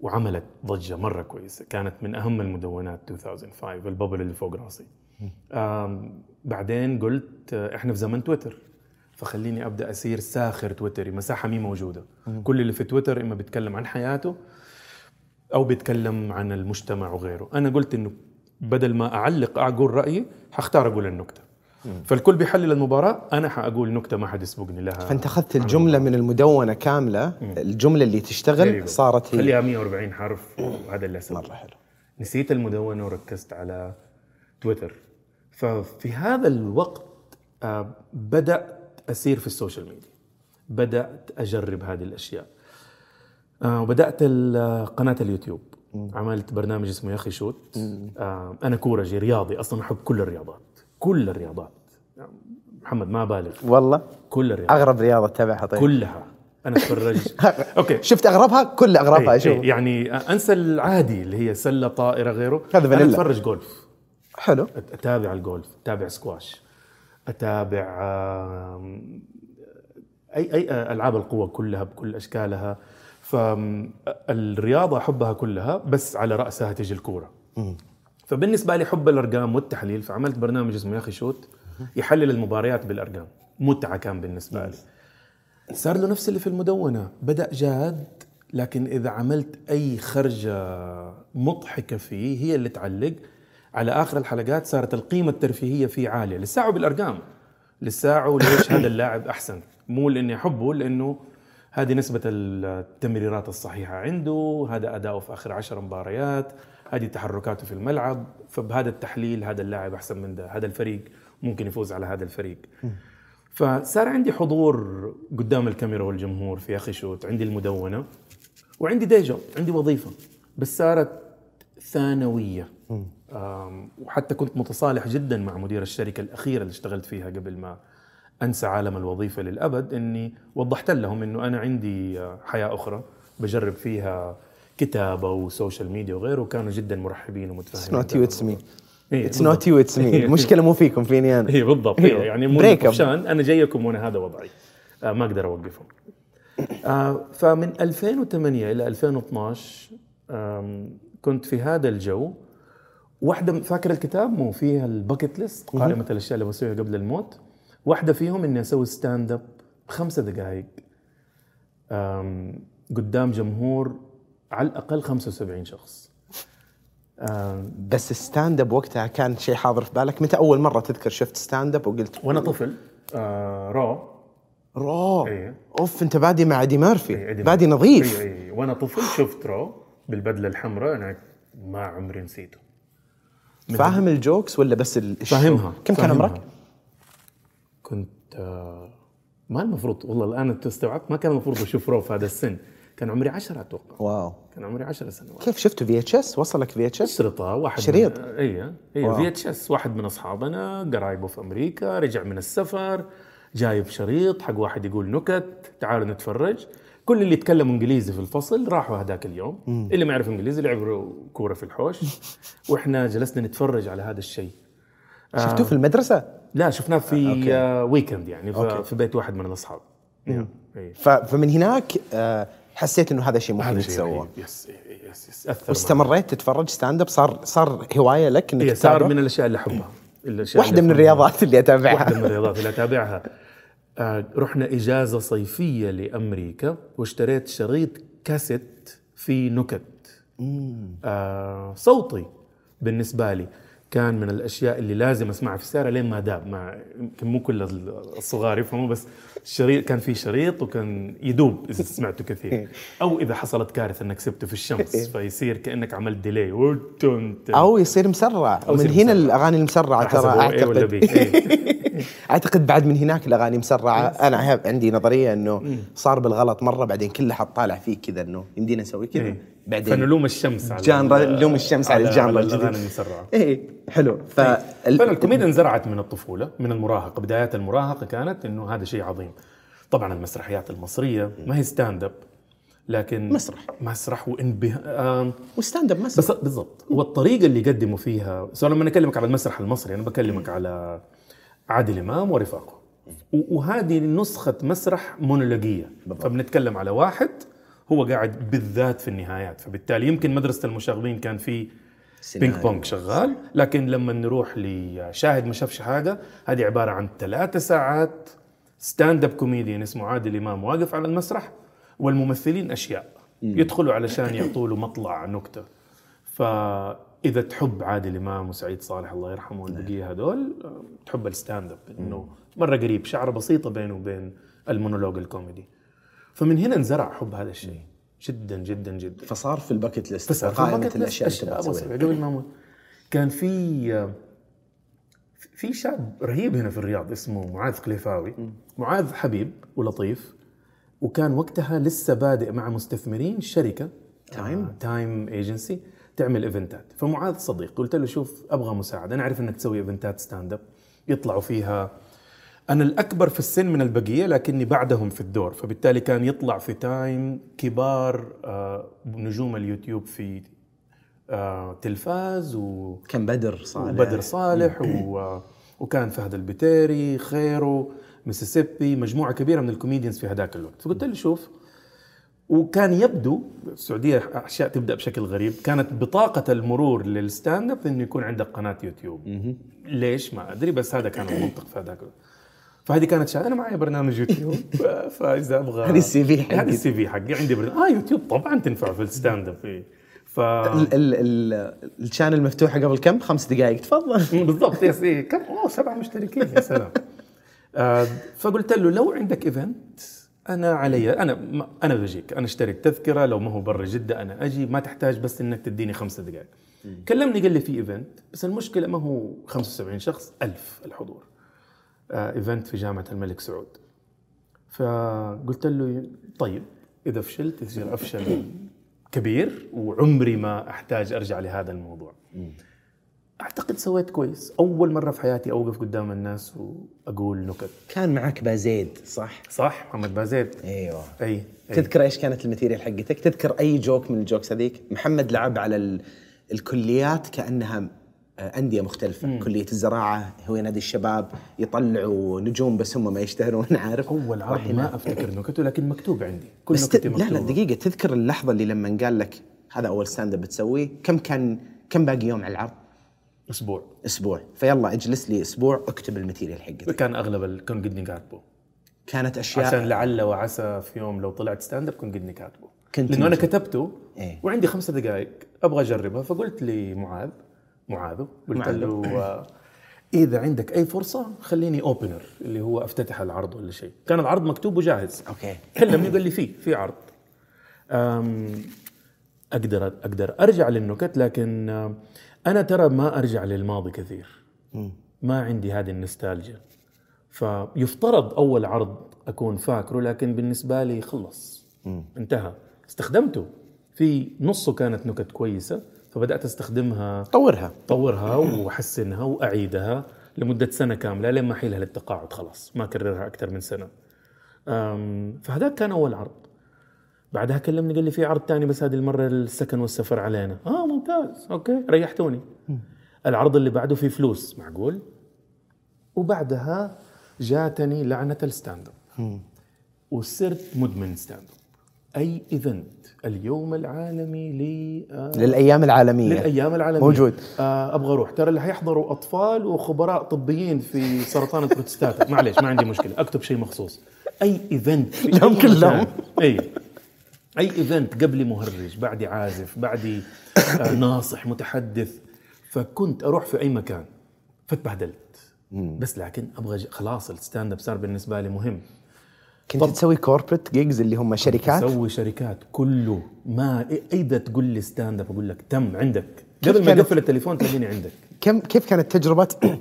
وعملت ضجة مرة كويسة. كانت من أهم المدونات 2005 الببل اللي فوق راسي. بعدين قلت آه، إحنا في زمن تويتر. فخليني أبدأ اصير ساخر تويتري مساحة مي موجودة. كل اللي في تويتر إما بيتكلم عن حياته أو بيتكلم عن المجتمع وغيره. أنا قلت إنه بدل ما أعلق أقول رأيي حختار أقول النكتة. فالكل بيحلل المباراة أنا حأقول نكتة ما حد يسبقني لها. فأنت أخذت الجملة من المدونة كاملة. الجملة اللي Very تشتغل. صارت هي. خليها 140 حرف وهذا اللي أسويه. مرة حلو. نسيت المدونة وركزت على تويتر. ففي هذا الوقت آه، بدأت أسير في ال social media. بدأت أجرب هذه الأشياء. آه، وبدأت قناة اليوتيوب. عملت برنامج اسمه يا أخي شوت. آه، أنا كورجي رياضي. أصلا أحب كل الرياضات. كل الرياضات. محمد ما بالغ والله؟ كل الرياضات. أغرب رياضة تتابعها طيب. كلها. أنا أتفرج. okay. شفت أغربها؟ كل أغربها إيه، أشوف. إيه، يعني أنسى العادي اللي هي سلة طائرة غيره. هذا أنا فانيلا. أتفرج جولف. حلو. أتابع الجولف أتابع سكواش أتابع أي أي ألعاب القوى كلها بكل أشكالها. فالرياضه أحبها كلها بس على رأسها تجي الكورة. فبالنسبة لي حب الأرقام والتحليل فعملت برنامج اسمه يا أخي شوت يحلل المباريات بالأرقام. متعة كان بالنسبة لي. صار له نفس اللي في المدونة. بدأ جاد لكن إذا عملت أي خرجة مضحكة فيه هي اللي تعلق. على آخر الحلقات صارت القيمة الترفيهية فيه عالية. لساعه بالأرقام. لساعه ليش هذا اللاعب أحسن. مو لأني أحبه لأنه هذه نسبة التمريرات الصحيحة عنده هذا أداؤه في آخر عشر مباريات هذه تحركاته في الملعب. فبهذا التحليل هذا اللاعب أحسن من ده. هذا الفريق ممكن يفوز على هذا الفريق. فصار عندي حضور قدام الكاميرا والجمهور في أخي شوت عندي المدونة وعندي دي جوب عندي وظيفة. بس صارت ثانوية. وحتى كنت متصالح جدا مع مدير الشركة الأخيرة اللي اشتغلت فيها قبل ما أنسى عالم الوظيفة للأبد إني وضحت لهم إنه أنا عندي آه، حياة أخرى بجرب فيها كتابة وسوشيال ميديا وغيره وكانوا جدا مرحبين اتس ومتفاهمين نوت يو اتس مي إيه، اتس نوت يو اتس مي المشكلة مو فيكم فيني أنا. هي بالضبط. هي يعني مو. طفشان أنا جايكم وأنا هذا وضعي. آه ما أقدر أوقفهم. آه فمن 2008 إلى 2012 آم، كنت في هذا الجو واحدة فاكر الكتاب؟ مو فيها ال bucket list قائمة الأشياء اللي بسويها قبل الموت. واحدة فيهم إني أسوي stand up بخمسة دقائق قدام جمهور على الأقل 75 شخص. بس stand up وقتها كان شيء حاضر في بالك؟ متى أول مرة تذكر شفت stand up وقلت وأنا طفل آه رو رو إيه. أوف أنت بادي مع إيدي ميرفي إيه، إيدي بادي. نظيف. اي اي وأنا طفل شفت Raw بالبدلة الحمراء. أنا ما عمري نسيته. فاهم ال jokes ولا بس؟ فاهمها كم كان. عمرك؟ كنت آه ما المفروض والله الآن أنت استوعبت ما كان المفروض أشوف Raw في هذا السن كان عمري عشرة أتوقع wow كان عمري عشر سنوات كيف شفته في VHS وصلك في VHS؟ اشرطه واحد شريط. اي اي. VHS واحد من أصحابنا قرايبه في أمريكا رجع من السفر جايب شريط حق واحد يقول نكت تعالوا نتفرج كل اللي يتكلموا إنجليزي في الفصل راحوا هذاك اليوم اللي ما يعرف إنجليزي لعبوا كورة في الحوش وإحنا جلسنا نتفرج على هذا الشيء شفتوه في المدرسة؟ لا شفناه في okay. آه weekend يعني في, okay. في بيت واحد من الأصحاب إيه. إيه. فمن هناك آه، حسيت إنه هذا شيء ممكن يتسوى. yes إيه، yes yes أثر. واستمريت تتفرج stand up صار صار هواية لك إنك هي صار؟ من الأشياء اللي أحبها واحدة من. الرياضات اللي أتابعها واحدة من الرياضات اللي أتابعها آه رحنا إجازة صيفية لأمريكا واشتريت شريط كاسيت في نكت آه صوتي بالنسبة لي كان من الأشياء اللي لازم أسمعها في السيارة لين ما داب ما يمكن مو كل الصغار يفهموا بس الشريط كان في شريط وكان يدوب إذا سمعته كثير. أو إذا حصلت كارثة إنك سبته في الشمس فيصير كأنك عملت ديلي أو يصير مسرع. أو ومن يصير هنا مسرع. الأغاني المسرعة ترى بي أعتقد. إيه. اعتقد بعد من هناك الأغاني مسرعة. أنا have- عندي نظرية إنه صار بالغلط مرة بعدين كل حد طالع فيه كذا إنه يمدينا نسوي كذا. إيه. بعدين فنلوم الشمس على جانرا نلوم الشمس على الجانرا الجديد. الأغاني المسرعة. إيه حلو. ف فانا الكوميديا انزرعت من الطفولة من المراهقه بدايات المراهقة كانت إنه هذا شيء عظيم. طبعا المسرحيات المصرية ما هي ستاند اب لكن مسرح. مسرح وانبهار و stand up بس بالضبط. والطريقة اللي يقدموا فيها سواء لما اكلمك على المسرح المصري أنا بكلمك على عادل إمام ورفاقه. وهذه نسخة مسرح مونولوجية. فبنتكلم على واحد هو قاعد بالذات في النهايات. فبالتالي يمكن مدرسة المشاغبين كان في بينج بونج شغال لكن لما نروح لشاهد ما شافش حاجة هذه عبارة عن ثلاثة ساعات stand up comedian اسمه عادل إمام واقف على المسرح والممثلين أشياء. يدخلوا علشان يعطوا له مطلع نكتة. فاذا تحب عادل إمام وسعيد صالح الله يرحمه والبقيه هذول آه، تحب ال stand up انه مرة قريب شعرة بسيطة بينه وبين المونولوج الكوميدي. فمن هنا انزرع حب هذا الشيء. جدا جدا جدا. فصار في ال bucket list تبغى أبغى تسويها. أسويها قبل ما أموت كان في في شاب رهيب هنا في الرياض اسمه معاذ قليفاوي معاذ حبيب ولطيف. وكان وقتها لسه بادئ مع مستثمرين شركة. Time. Time Agency. تعمل إيفنتات. فمعاذ صديق قلت له شوف أبغى مساعدة. أنا أعرف إنك تسوي إيفنتات stand up يطلعوا فيها. أنا الأكبر في السن من البقية لكني بعدهم في الدور. فبالتالي كان يطلع في تايم كبار آه، نجوم اليوتيوب في آه، تلفاز و كان بدر صالح. وبدر صالح و... وكان فهد البتيري خيرو ميسيسيبي مجموعة كبيرة من ال comedians في هذاك الوقت. فقلت له شوف وكان يبدو السعودية أشياء تبدأ بشكل غريب كانت بطاقة المرور لل stand up إنه يكون عندك قناة يوتيوب. ليش؟ ما أدري بس هذا كان المنطق في هذاك فهذه كانت شغله أنا معي برنامج يوتيوب. ف- فإذا أبغى هذه ال CV حقك. هذه ال CV حقي. عندي برنامج آه يوتيوب طبعا تنفع في ال stand up. ف ال- ال- ال- ال channel مفتوحه قبل كم؟ خمس دقائق تفضل. بالضبط yes كم؟ أوه سبعة مشتركين يا سلام. آه فقلت له لو عندك event أنا علي أنا أنا بجيك أنا اشتريت تذكرة لو ما هو برا جدة أنا أجي ما تحتاج بس إنك تديني خمسة دقائق. كلمني قال لي في event بس المشكلة ما هو 75 شخص ألف الحضور. آه event في جامعة الملك سعود. فقلت له طيب إذا فشلت يصير أفشل كبير وعمري ما أحتاج أرجع لهذا الموضوع. أعتقد سويت كويس أول مرة في حياتي أوقف قدام الناس وأقول نكت كان معك بازيد صح؟ صح محمد بازيد أيوه أي, أي. تذكر إيش كانت ال material حقتك؟ تذكر أي joke من ال jokes هذيك؟ محمد لعب على ال... الكليات كأنها آه، أندية مختلفة، مم. كلية الزراعة هو نادي الشباب يطلعوا نجوم بس هم ما يشتهرون عارف؟ أول عرض ما أفتكر نكته لكن مكتوب عندي كل بس. نكتي لا لا مكتوبة. دقيقة تذكر اللحظة اللي لما قال لك هذا أول stand up بتسويه، كم كان كم باقي يوم على العرض؟ أسبوع. أسبوع، فيلا اجلس لي أسبوع أكتب ال material حقتك. كان أغلب ال... كان قدني كاتبه كانت أشياء عشان لعل وعسى في يوم لو طلعت stand up كنت قدني كاتبه كنت لأنه أنا. كتبته إيه. وعندي خمسة دقائق أبغى أجربها. فقلت لمعاذ معاذ قلت. له آه، إذا عندك أي فرصة خليني opener اللي هو أفتتح العرض ولا شيء. كان العرض مكتوب وجاهز. okay. كلمني قال لي في في عرض. أم، أقدر أقدر أرجع للنكت لكن أم، أنا ترى ما أرجع للماضي كثير. ما عندي هذه النستالجيا. فيفترض أول عرض أكون فاكره لكن بالنسبة لي خلص. انتهى. استخدمته. في نصه كانت نكت كويسة فبدأت أستخدمها. طورها. طورها وأحسنها وأعيدها لمدة سنة كاملة لين ما أحيلها للتقاعد. خلاص ما أكررها أكثر من سنة. أم، فهذاك كان أول عرض. بعدها كلمني قال لي في عرض ثاني بس هذه المرة السكن والسفر علينا. آه ممتاز. okay. ريحتوني. العرض اللي بعده فيه فلوس معقول؟ وبعدها جاتني لعنة ال stand up وصرت مدمن stand up أي event؟ اليوم العالمي ل آه، للأيام العالمية. للأيام العالمية. موجود. آه أبغى أروح. ترى اللي حيحضروا أطفال وخبراء طبيين في سرطان البروستاتا معلش ما عندي مشكلة. أكتب شيء مخصوص. أي event في لهم كلهم. اي أي event قبلي مهرج بعدي عازف بعدي آه ناصح متحدث فكنت أروح في أي مكان. فتبهدلت. بس لكن أبغى خلاص ال stand up صار بالنسبة لي مهم. كنت تسوي corporate gigs اللي هم شركات؟ أسوي شركات كله. ما إذا تقول لي stand up أقول لك تم عندك. قبل ما يقفل التليفون تلاقيني عندك. كم كيف كانت تجربة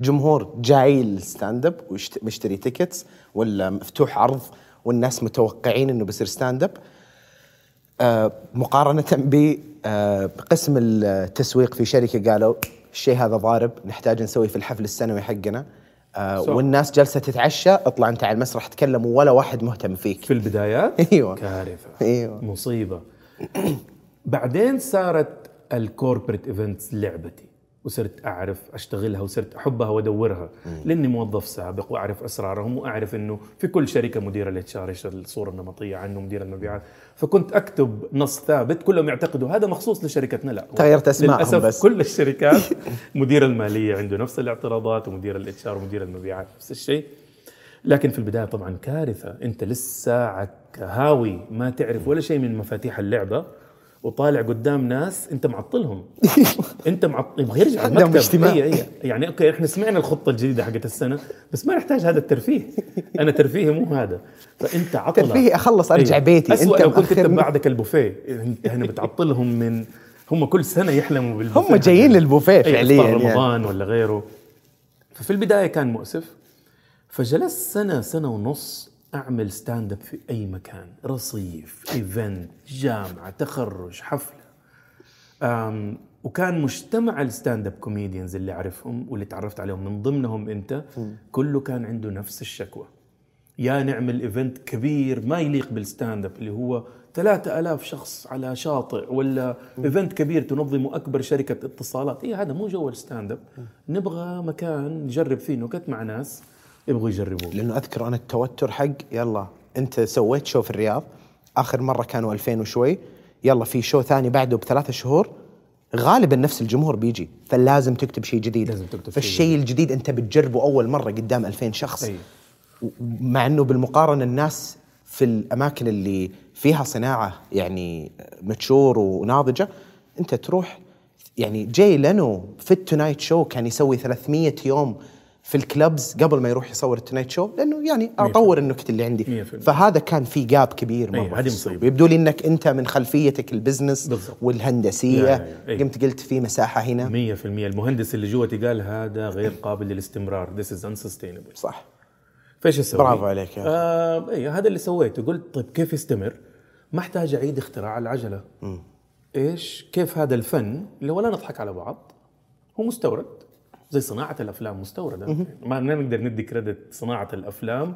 جمهور جاي ال stand up ومشتري tickets ولا مفتوح عرض؟ والناس متوقعين إنه بيصير stand up آه مقارنة آه بقسم التسويق في شركة قالوا الشيء هذا ضارب نحتاج نسويه في الحفل السنوي حقنا. آه. والناس جالسه تتعشى اطلع انت على المسرح تكلم ولا واحد مهتم فيك. في البدايات؟ أيوه. كارثة. أيوه. مصيبة. بعدين صارت ال corporate events لعبتي. وصرت أعرف أشتغلها وصرت أحبها وأدورها. لأني موظف سابق وأعرف أسرارهم وأعرف إنه في كل شركة مدير ال HR إيش الصورة النمطية عنه مدير المبيعات. فكنت أكتب نص ثابت كلهم يعتقدوا هذا مخصوص لشركتنا لا. تغيرت للأسف بس. كل الشركات مدير المالية عنده نفس الاعتراضات ومدير ال HR ومدير المبيعات نفس الشيء. لكن في البداية طبعا كارثة. أنت لسه هاوي ما تعرف ولا شيء من مفاتيح اللعبة. وطالع قدام ناس انت معطلهم انت معطل يبغى يرجع المكتب اجتماع. يعني okay إحنا سمعنا الخطة الجديدة حقت السنة بس ما نحتاج هذا الترفيه أنا ترفيهي مو هذا فأنت عطلت ترفيهي أخلص أرجع إيه. بيتي. أسوأ أنت لو كنت أنت. بعدك البوفيه انت هنا بتعطلهم من هم كل سنة يحلموا بالبوفيه هم جايين. للبوفيه أي فعليا يعني. رمضان ولا غيره ففي البداية كان مؤسف فجلست سنة سنة ونص أعمل stand up في أي مكان رصيف event جامعة تخرج حفلة. أم وكان مجتمع ال stand up comedians اللي أعرفهم واللي تعرفت عليهم من ضمنهم أنت كله كان عنده نفس الشكوى. يا نعمل event كبير ما يليق بال stand up اللي هو 3000 شخص على شاطئ ولا event كبير تنظمه أكبر شركة اتصالات. اي هذا مو جو ال stand up نبغى مكان نجرب فيه نكت مع ناس يبغوا يجربوه. لأنه أذكر أنا التوتر حق يلا أنت سويت show في الرياض آخر مرة كانوا 2000 وشوي يلا في show ثاني بعده بثلاثة شهور غالبا نفس الجمهور بيجي فلازم تكتب شيء جديد. لازم تكتب شيء فالشيء الجديد أنت بتجربه أول مرة قدام 2000 شخص. أي. مع إنه بالمقارنة الناس في الأماكن اللي فيها صناعة يعني mature وناضجة أنت تروح يعني جاي لينو في ال Tonight Show كان يسوي 300 يوم في ال clubs قبل ما يروح يصور ال Tonight Show لأنه يعني أطور النكت اللي عندي. فهذا كان في gap كبير أي، مرة هذه. مصيبة. يبدو لي إنك أنت من خلفيتك ال business. والهندسية يا- يا- يا. أي. قمت قلت في مساحة هنا 100% المهندس اللي جواتي قال هذا غير قابل للاستمرار this is unsustainable صح فايش أسوي؟ برافو عليك يا أخي. آه اي هذا اللي سويته قلت طيب كيف يستمر؟ ما أحتاج أعيد اختراع العجلة إيش؟ كيف هذا الفن اللي ولا نضحك على بعض هو مستورد زي صناعة الأفلام مستوردة. ما نقدر ندي كريدت صناعة الأفلام.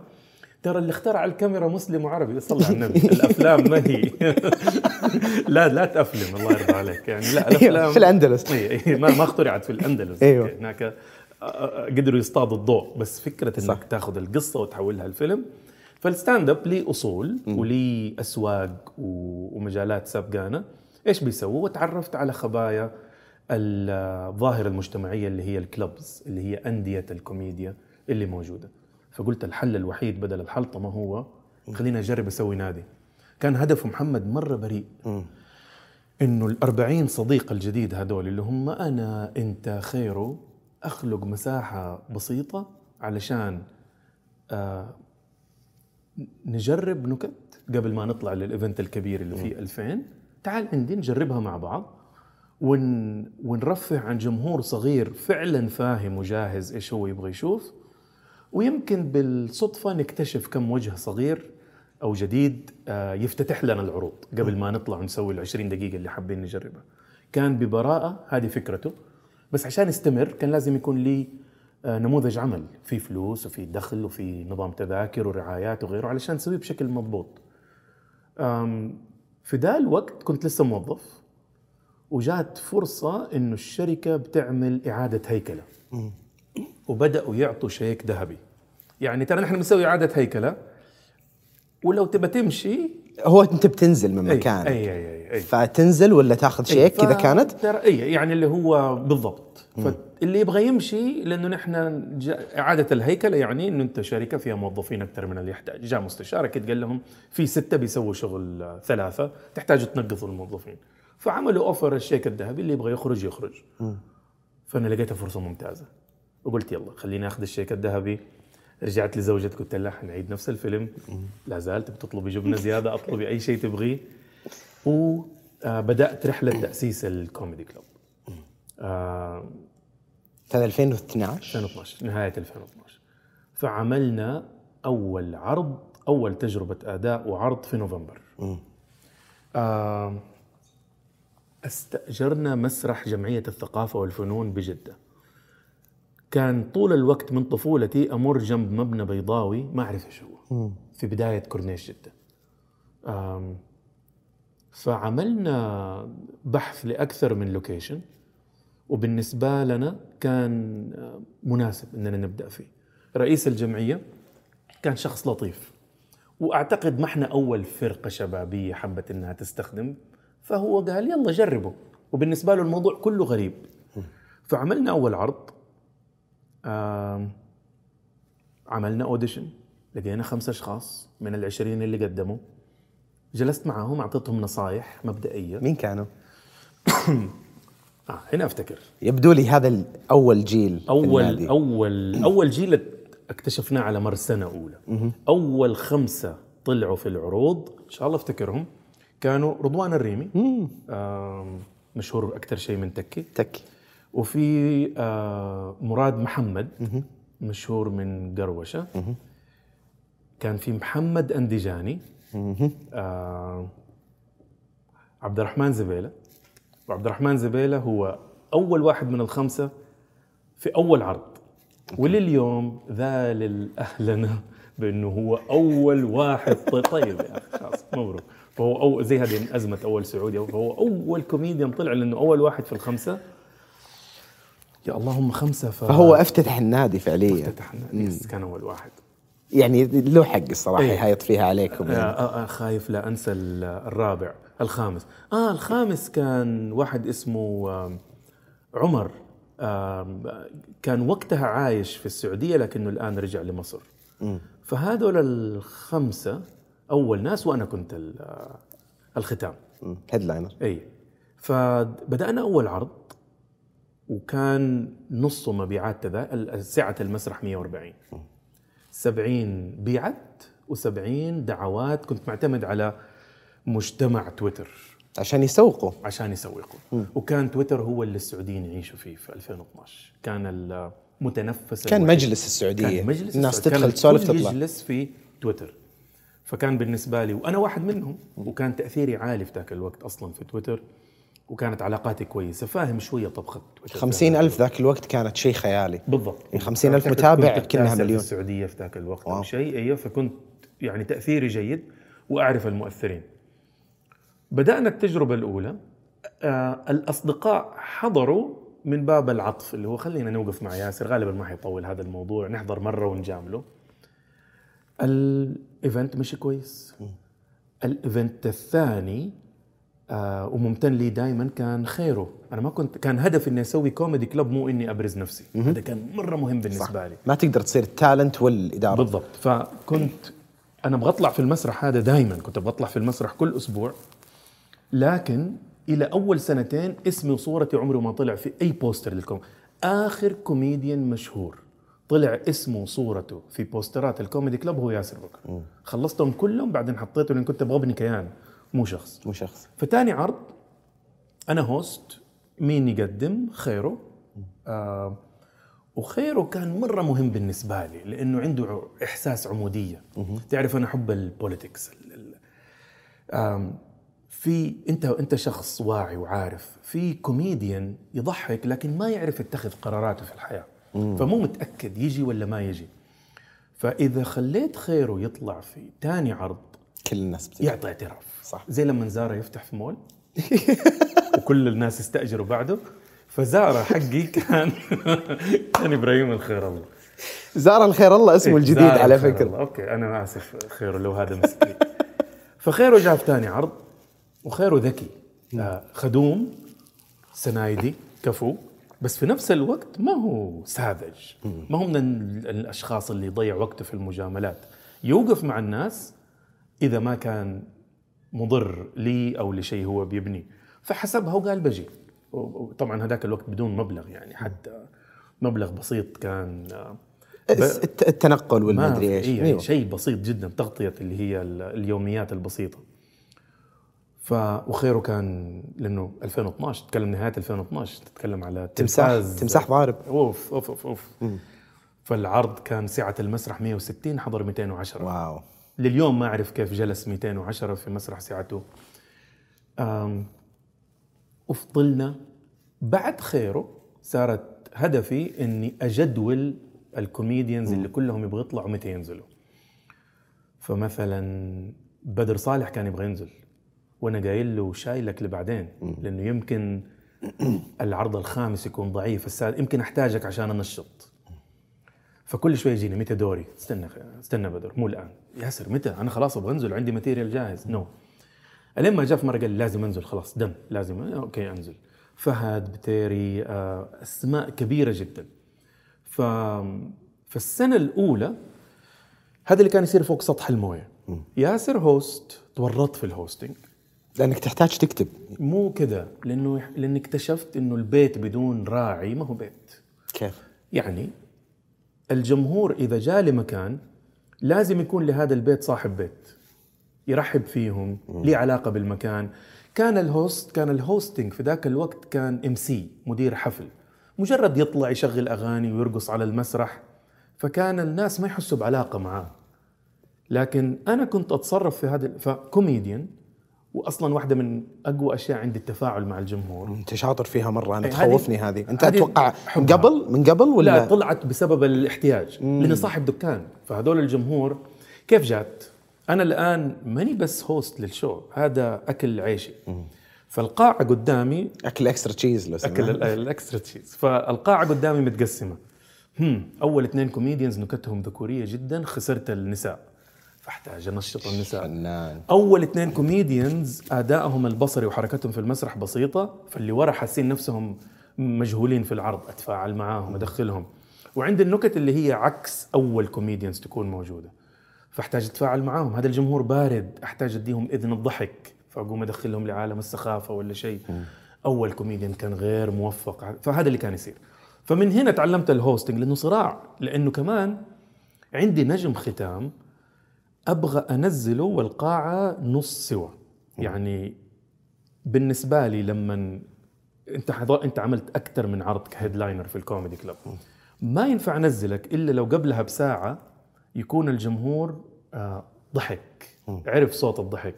ترى اللي اخترع الكاميرا مسلم وعربي صلى على النبي. الأفلام ما هي. لا لا تأفلم الله يرضى عليك. يعني لا الأفلام في الأندلس. اي اي ما ما اخترعت في الأندلس. أيوة. هناك قدروا يصطادوا الضوء. بس فكرة إنك. تاخذ القصة وتحولها لفيلم فال stand up ليه اصول وليه اسواق ومجالات سابقانا. إيش بيسووا؟ وتعرفت على خبايا الظاهرة المجتمعية اللي هي ال clubs اللي هي أندية الكوميديا اللي موجودة. فقلت الحل الوحيد بدل الحلطمه هو خليني اجرب أسوي نادي. كان هدف محمد مرة بريء. إنه الأربعين صديق الجديد هذول اللي هم أنا أنت خيره أخلق مساحة بسيطة علشان آه نجرب نكت قبل ما نطلع للإيفنت الكبير اللي فيه 2000 تعال عندي نجربها مع بعض. ون ونرفه عن جمهور صغير فعلا فاهم وجاهز إيش هو يبغى يشوف ويمكن بالصدفة نكتشف كم وجه صغير أو جديد آه، يفتتح لنا العروض قبل ما نطلع ونسوي ال 20 دقيقة اللي حابين نجربها. كان ببراءة هذه فكرته بس عشان يستمر كان لازم يكون لي آه، نموذج عمل في فلوس وفي دخل وفي نظام تذاكر ورعايات وغيره علشان نسويه بشكل مضبوط. في ذا الوقت كنت لسه موظف وجات فرصة إنه الشركة بتعمل إعادة هيكلة. وبدأوا يعطوا شيك ذهبي. يعني ترى نحن بنسوي إعادة هيكلة. ولو تبى تمشي هو أنت بتنزل من مكانك. أي أي أي, أي. فتنزل ولا تاخذ شيك كذا كانت؟ ترى أي يعني اللي هو بالضبط. فاللي يبغى يمشي لأنه نحن إعادة الهيكلة يعني إنه أنت شركة فيها موظفين أكثر من اللي يحتاج. جاء مستشار أكيد قال لهم في ستة بيسووا شغل ثلاثة تحتاجوا تنقصوا الموظفين. فعملوا أوفر الشيك الذهبي اللي يبغى يخرج يخرج. فأنا لقيتها فرصة ممتازة. وقلت يلا خليني آخذ الشيك الذهبي. رجعت لزوجتي قلت لها حنعيد نفس الفيلم. لا زالت بتطلبي جبنه زيادة اطلبي أي شيء تبغيه. وبدات رحلة تأسيس الكوميدي كلوب. آه، هذا 2012 2012 نهاية 2012 فعملنا أول عرض أول تجربة أداء وعرض في نوفمبر. آه، أستأجرنا مسرح جمعية الثقافة والفنون بجدة. كان طول الوقت من طفولتي أمر جنب مبنى بيضاوي ما أعرف إيش هو. في بداية كورنيش جدة. آم، فعملنا بحث لأكثر من location وبالنسبة لنا كان مناسب إننا نبدأ فيه. رئيس الجمعية كان شخص لطيف وأعتقد ما إحنا أول فرقة شبابية حبت إنها تستخدم فهو قال يلا جربوا وبالنسبة له الموضوع كله غريب. فعملنا أول عرض عملنا اوديشن لقينا خمسة أشخاص من العشرين اللي قدموا. جلست معاهم أعطيتهم نصائح مبدئية. مين كانوا؟ آه هنا أفتكر. يبدو لي هذا أول جيل اول. اول أول جيل اكتشفناه على مر سنة أولى. أول خمسة طلعوا في العروض إن شاء الله أفتكرهم. كانوا رضوان الريمي. مشهور أكثر شيء من تكي. تك وفي مراد محمد مشهور من قروشة. كان في محمد أنديجاني. عبد الرحمن زبيلة. وعبد الرحمن زبيلة هو أول واحد من الخمسة في أول عرض. ولليوم ذالل اهلنا بأنه هو أول واحد. طيب, طيب يا أخي خلاص مبروك. فهو أو زي هذه أزمة أول سعودي. فهو أول كوميديان طلع لأنه أول واحد في الخمسة. يا اللهم خمسة ف... فهو أفتتح النادي فعليا. افتتحنا يس كان أول واحد. يعني له حق الصراحة إيه. يهايط فيها عليكم آه يعني. آه آه خايف لا أنسى ال- الرابع الخامس. آه الخامس كان واحد اسمه آم، عمر. آم، كان وقتها عايش في السعودية لكنه الآن رجع لمصر. فهذول الخمسة أول ناس وأنا كنت ال- الختام. هيدلاينر إي. فبدأنا أول عرض وكان نصه مبيعات تذا سعة المسرح 140 70 بيعت و70 دعوات كنت معتمد على مجتمع تويتر. عشان يسوقوا. عشان يسوقوا. وكان تويتر هو اللي السعوديين يعيشوا فيه في 2012 كان المتنفس كان الوحيد. مجلس السعودية. كان مجلس الناس. تدخل تسولف تطلع. يجلس في تويتر. فكان بالنسبة لي وأنا واحد منهم وكان تأثيري عالي في ذاك الوقت أصلا في تويتر وكانت علاقاتي كويسة. فاهم شوية طبخة تويتر. خمسين ألف ذاك الوقت كانت شيء خيالي. بالضبط. يعني 50,000 أعتقد متابع التاسع مليون. في السعودية في ذاك الوقت. أو شيء. أيوه فكنت يعني تأثيري جيد وأعرف المؤثرين. بدأنا التجربة الأولى آه الأصدقاء حضروا من باب العطف اللي هو خلينا نوقف مع ياسر غالبا ما حيطول هذا الموضوع نحضر مرة ونجامله. ال event مشي كويس. ال event الثاني آه وممتن لي دائما كان خيرو. أنا ما كنت كان هدفي إني أسوي comedy club مو إني أبرز نفسي. هذا كان مرة مهم بالنسبة لي. ما تقدر تصير ال talent والإدارة. بالضبط. فكنت أنا أبغى أطلع في المسرح هذا دائما كنت أبغى أطلع في المسرح كل أسبوع. لكن إلى أول سنتين اسمي وصورتي عمره ما طلع في أي poster للكوم. آخر كوميديان مشهور. طلع اسمه وصورته في بوسترات ال comedy club هو ياسر بكر. خلصتهم كلهم بعدين حطيته لأن كنت أبغى ابني كيان مو شخص. مو شخص. فتاني عرض أنا host مين يقدم؟ خيرو آه وخيرو كان مرة مهم بالنسبة لي لأنه عنده إحساس عمودية. تعرف أنا أحب ال politics في أنت أنت شخص واعي وعارف في كوميديان يضحك لكن ما يعرف يتخذ قراراته في الحياة. فمو متأكد يجي ولا ما يجي. فإذا خليت خيرو يطلع في تاني عرض كل الناس بتجي يعطي اعتراف. صح. زي لما Zara يفتح في مول. وكل الناس استأجروا بعده. فزارة حقي كان كان إبراهيم الخير الله. زار الخير الله اسمه إيه، الجديد على فكرة. الله. أوكي أنا آسف خير لو هذا مسكين. فخيره جاء في ثاني عرض وخيره ذكي. آه، خدوم سنايدي كفو. بس في نفس الوقت ما هو ساذج. ما هو من ال- الأشخاص اللي يضيع وقته في المجاملات. يوقف مع الناس إذا ما كان مضر لي أو لشيء هو بيبنيه فحسبها وقال بجي. وطبعا هذاك الوقت بدون مبلغ يعني حتى مبلغ بسيط كان آه، ب- الت- التنقل والمدري إيش. إيه أيوة. شيء بسيط جدا تغطية اللي هي ال- اليوميات البسيطة. ف وخيره كان لأنه 2012 تتكلم نهاية 2012 تتكلم على تمساح. تمساح ضارب. أوف أوف أوف, أوف. فالعرض كان سعة المسرح 160 حضر 210 واو. لليوم ما أعرف كيف جلس 210 في مسرح سعته وفضلنا بعد خيره صارت هدفي إني أجدول الكوميديانز اللي كلهم يبغوا يطلعوا متى ينزلوا. فمثلا بدر صالح كان يبغى ينزل. وأنا قايل له شايلك لبعدين لأنه يمكن العرض الخامس يكون ضعيف السادس يمكن أحتاجك عشان انشط فكل شوي يجيني متى دوري؟ استنى استنى بدر مو الآن. ياسر متى؟ أنا خلاص أبغى أنزل عندي material جاهز. no no. ألين ما جاء في مرة قال لازم أنزل خلاص دام لازم أوكي أنزل. فهد البتيري آه، أسماء كبيرة جدا. ف في السنة الأولى هذا اللي كان يصير فوق سطح الموية. ياسر host تورطت في ال hosting لأنك تحتاج تكتب. مو كذا لأنه لاني اكتشفت إنه البيت بدون راعي ما هو بيت. كيف؟ يعني الجمهور إذا جاء لمكان لازم يكون لهذا البيت صاحب بيت يرحب فيهم ليه علاقة بالمكان. كان ال host كان ال hosting في ذاك الوقت كان MC مدير حفل. مجرد يطلع يشغل أغاني ويرقص على المسرح فكان الناس ما يحسوا بعلاقة معاه. لكن أنا كنت أتصرف في هذا فكوميديان واصلا واحدة من أقوى أشياء عندي التفاعل مع الجمهور. أنت شاطر فيها مرة. أنا إيه، تخوفني هذه. أنت هذه أتوقع أحبها. قبل؟ من قبل لا ولا طلعت بسبب الاحتياج. لاني صاحب دكان. فهذول الجمهور كيف جات؟ أنا الآن ماني بس host لل show. هذا أكل عيشي. فالقاعة قدامي أكل extra cheese لو أكل ال extra cheese فالقاعة قدامي متقسمة. هم أول اثنين comedians نكتهم ذكورية جدا خسرت النساء. فاحتاج انشط النساء. فنان أول اثنين comedians ادائهم البصري وحركتهم في المسرح بسيطة فاللي ورا حاسين نفسهم مجهولين في العرض أتفاعل معاهم أدخلهم. وعندي النكت اللي هي عكس أول comedians تكون موجودة. فأحتاج أتفاعل معاهم. هذا الجمهور بارد أحتاج أديهم إذن الضحك فأقوم أدخلهم لعالم السخافة ولا شيء. أول كوميديان كان غير موفق. فهذا اللي كان يصير. فمن هنا تعلمت ال hosting لأنه صراع لأنه كمان عندي نجم ختام أبغى انزله والقاعه نص سوا يعني بالنسبة لي لما أنت حضر أنت عملت أكثر من عرض ك headliner في ال comedy club ما ينفع أنزلك إلا لو قبلها بساعة يكون الجمهور آه، ضحك. عرف صوت الضحك.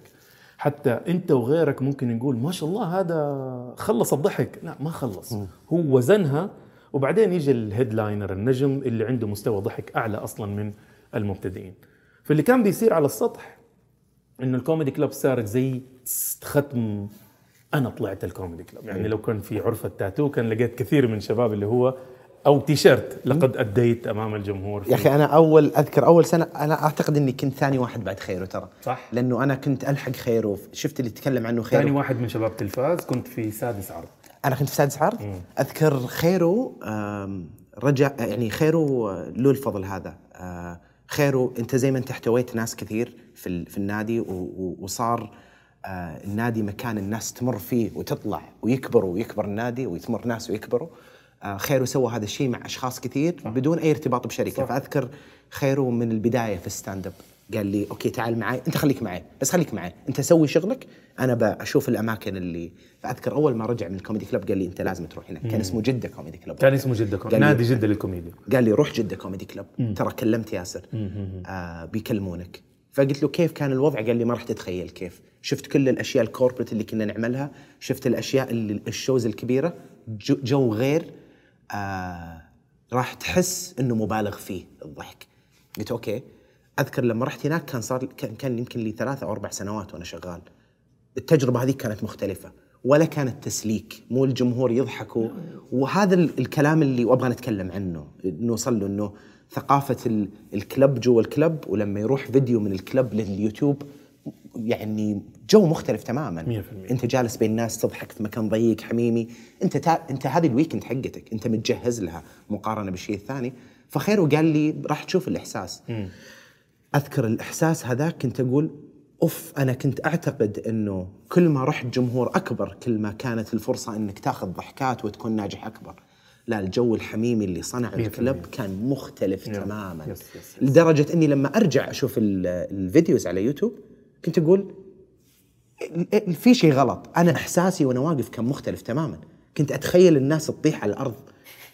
حتى أنت وغيرك ممكن نقول ما شاء الله هذا خلص الضحك. لا ما خلص. هو وزنها. وبعدين يجي ال headliner النجم اللي عنده مستوى ضحك أعلى أصلا من المبتدئين. فاللي كان بيصير على السطح إنه ال comedy club صارت زي ختم أنا طلعت الكوميدي كلاب. يعني لو كان في عرف التاتو كان لقيت كثير من شباب اللي هو أو تيشيرت لقد أديت أمام الجمهور. يا أخي أنا أول أذكر أول سنة أنا أعتقد إني كنت ثاني واحد بعد خيرو ترى. صح. لأنه أنا كنت ألحق خيرو. شفت اللي تكلم عنه ثاني خيرو واحد من شباب تلفاز كنت في سادس عرض. أنا كنت في سادس عرض؟ أذكر خيرو آم، رجع يعني خيرو آه، له الفضل هذا. خيرو انت زي ما انت احتويت ناس كثير في ال- في النادي و- و- وصار آه، النادي مكان الناس تمر فيه وتطلع ويكبروا ويكبر النادي ويتمر ناس ويكبروا. آه، خيرو سوى هذا الشيء مع أشخاص كثير بدون أي ارتباط بشركة. فأذكر خيرو من البداية في ال stand-up قال لي أوكي تعال معي أنت خليك معي بس خليك معي أنت سوي شغلك أنا بشوف الأماكن اللي فأذكر أول ما رجع من ال comedy club قال لي أنت لازم تروح هناك. كان اسمه جدة comedy club كان اسمه جدة كوميدي. نادي جدة للكوميديا. قال لي روح جدة comedy club ترى كلمت ياسر. آه بيكلمونك. فقلت له كيف كان الوضع؟ قال لي ما راح تتخيل كيف. شفت كل الأشياء ال corporate اللي كنا نعملها. شفت الأشياء اللي ال shows الكبيرة. جو, جو غير آه راح تحس إنه مبالغ فيه الضحك. قلت أوكي. أذكر لما رحت هناك كان صار كان, يمكن لي ثلاثة أو أربع سنوات وأنا شغال. التجربة هذه كانت مختلفة ولا كانت تسليك مو الجمهور يضحكوا. وهذا ال- الكلام اللي وأبغى نتكلم عنه نوصل له إنه ثقافة ال- ال club جوا ال club ولما يروح فيديو من ال club لليوتيوب يعني جو مختلف تماما. 100%. أنت جالس بين الناس تضحك في مكان ضيق حميمي. أنت تا... أنت هذه ال weekend حقتك أنت متجهز لها مقارنة بالشيء الثاني. فخيرو قال لي راح تشوف الإحساس. أذكر الإحساس هذاك كنت أقول أوف أنا كنت أعتقد إنه كل ما رحت جمهور أكبر كل ما كانت الفرصة إنك تاخذ ضحكات وتكون ناجح أكبر. لا الجو الحميمي اللي صنع ال club كان مختلف تماما. yes- yes- yes. لدرجة إني لما أرجع أشوف ال- ال videos على يوتيوب كنت أقول ال- في شيء غلط. أنا إحساسي وأنا واقف كان مختلف تماما. كنت أتخيل الناس تطيح على الأرض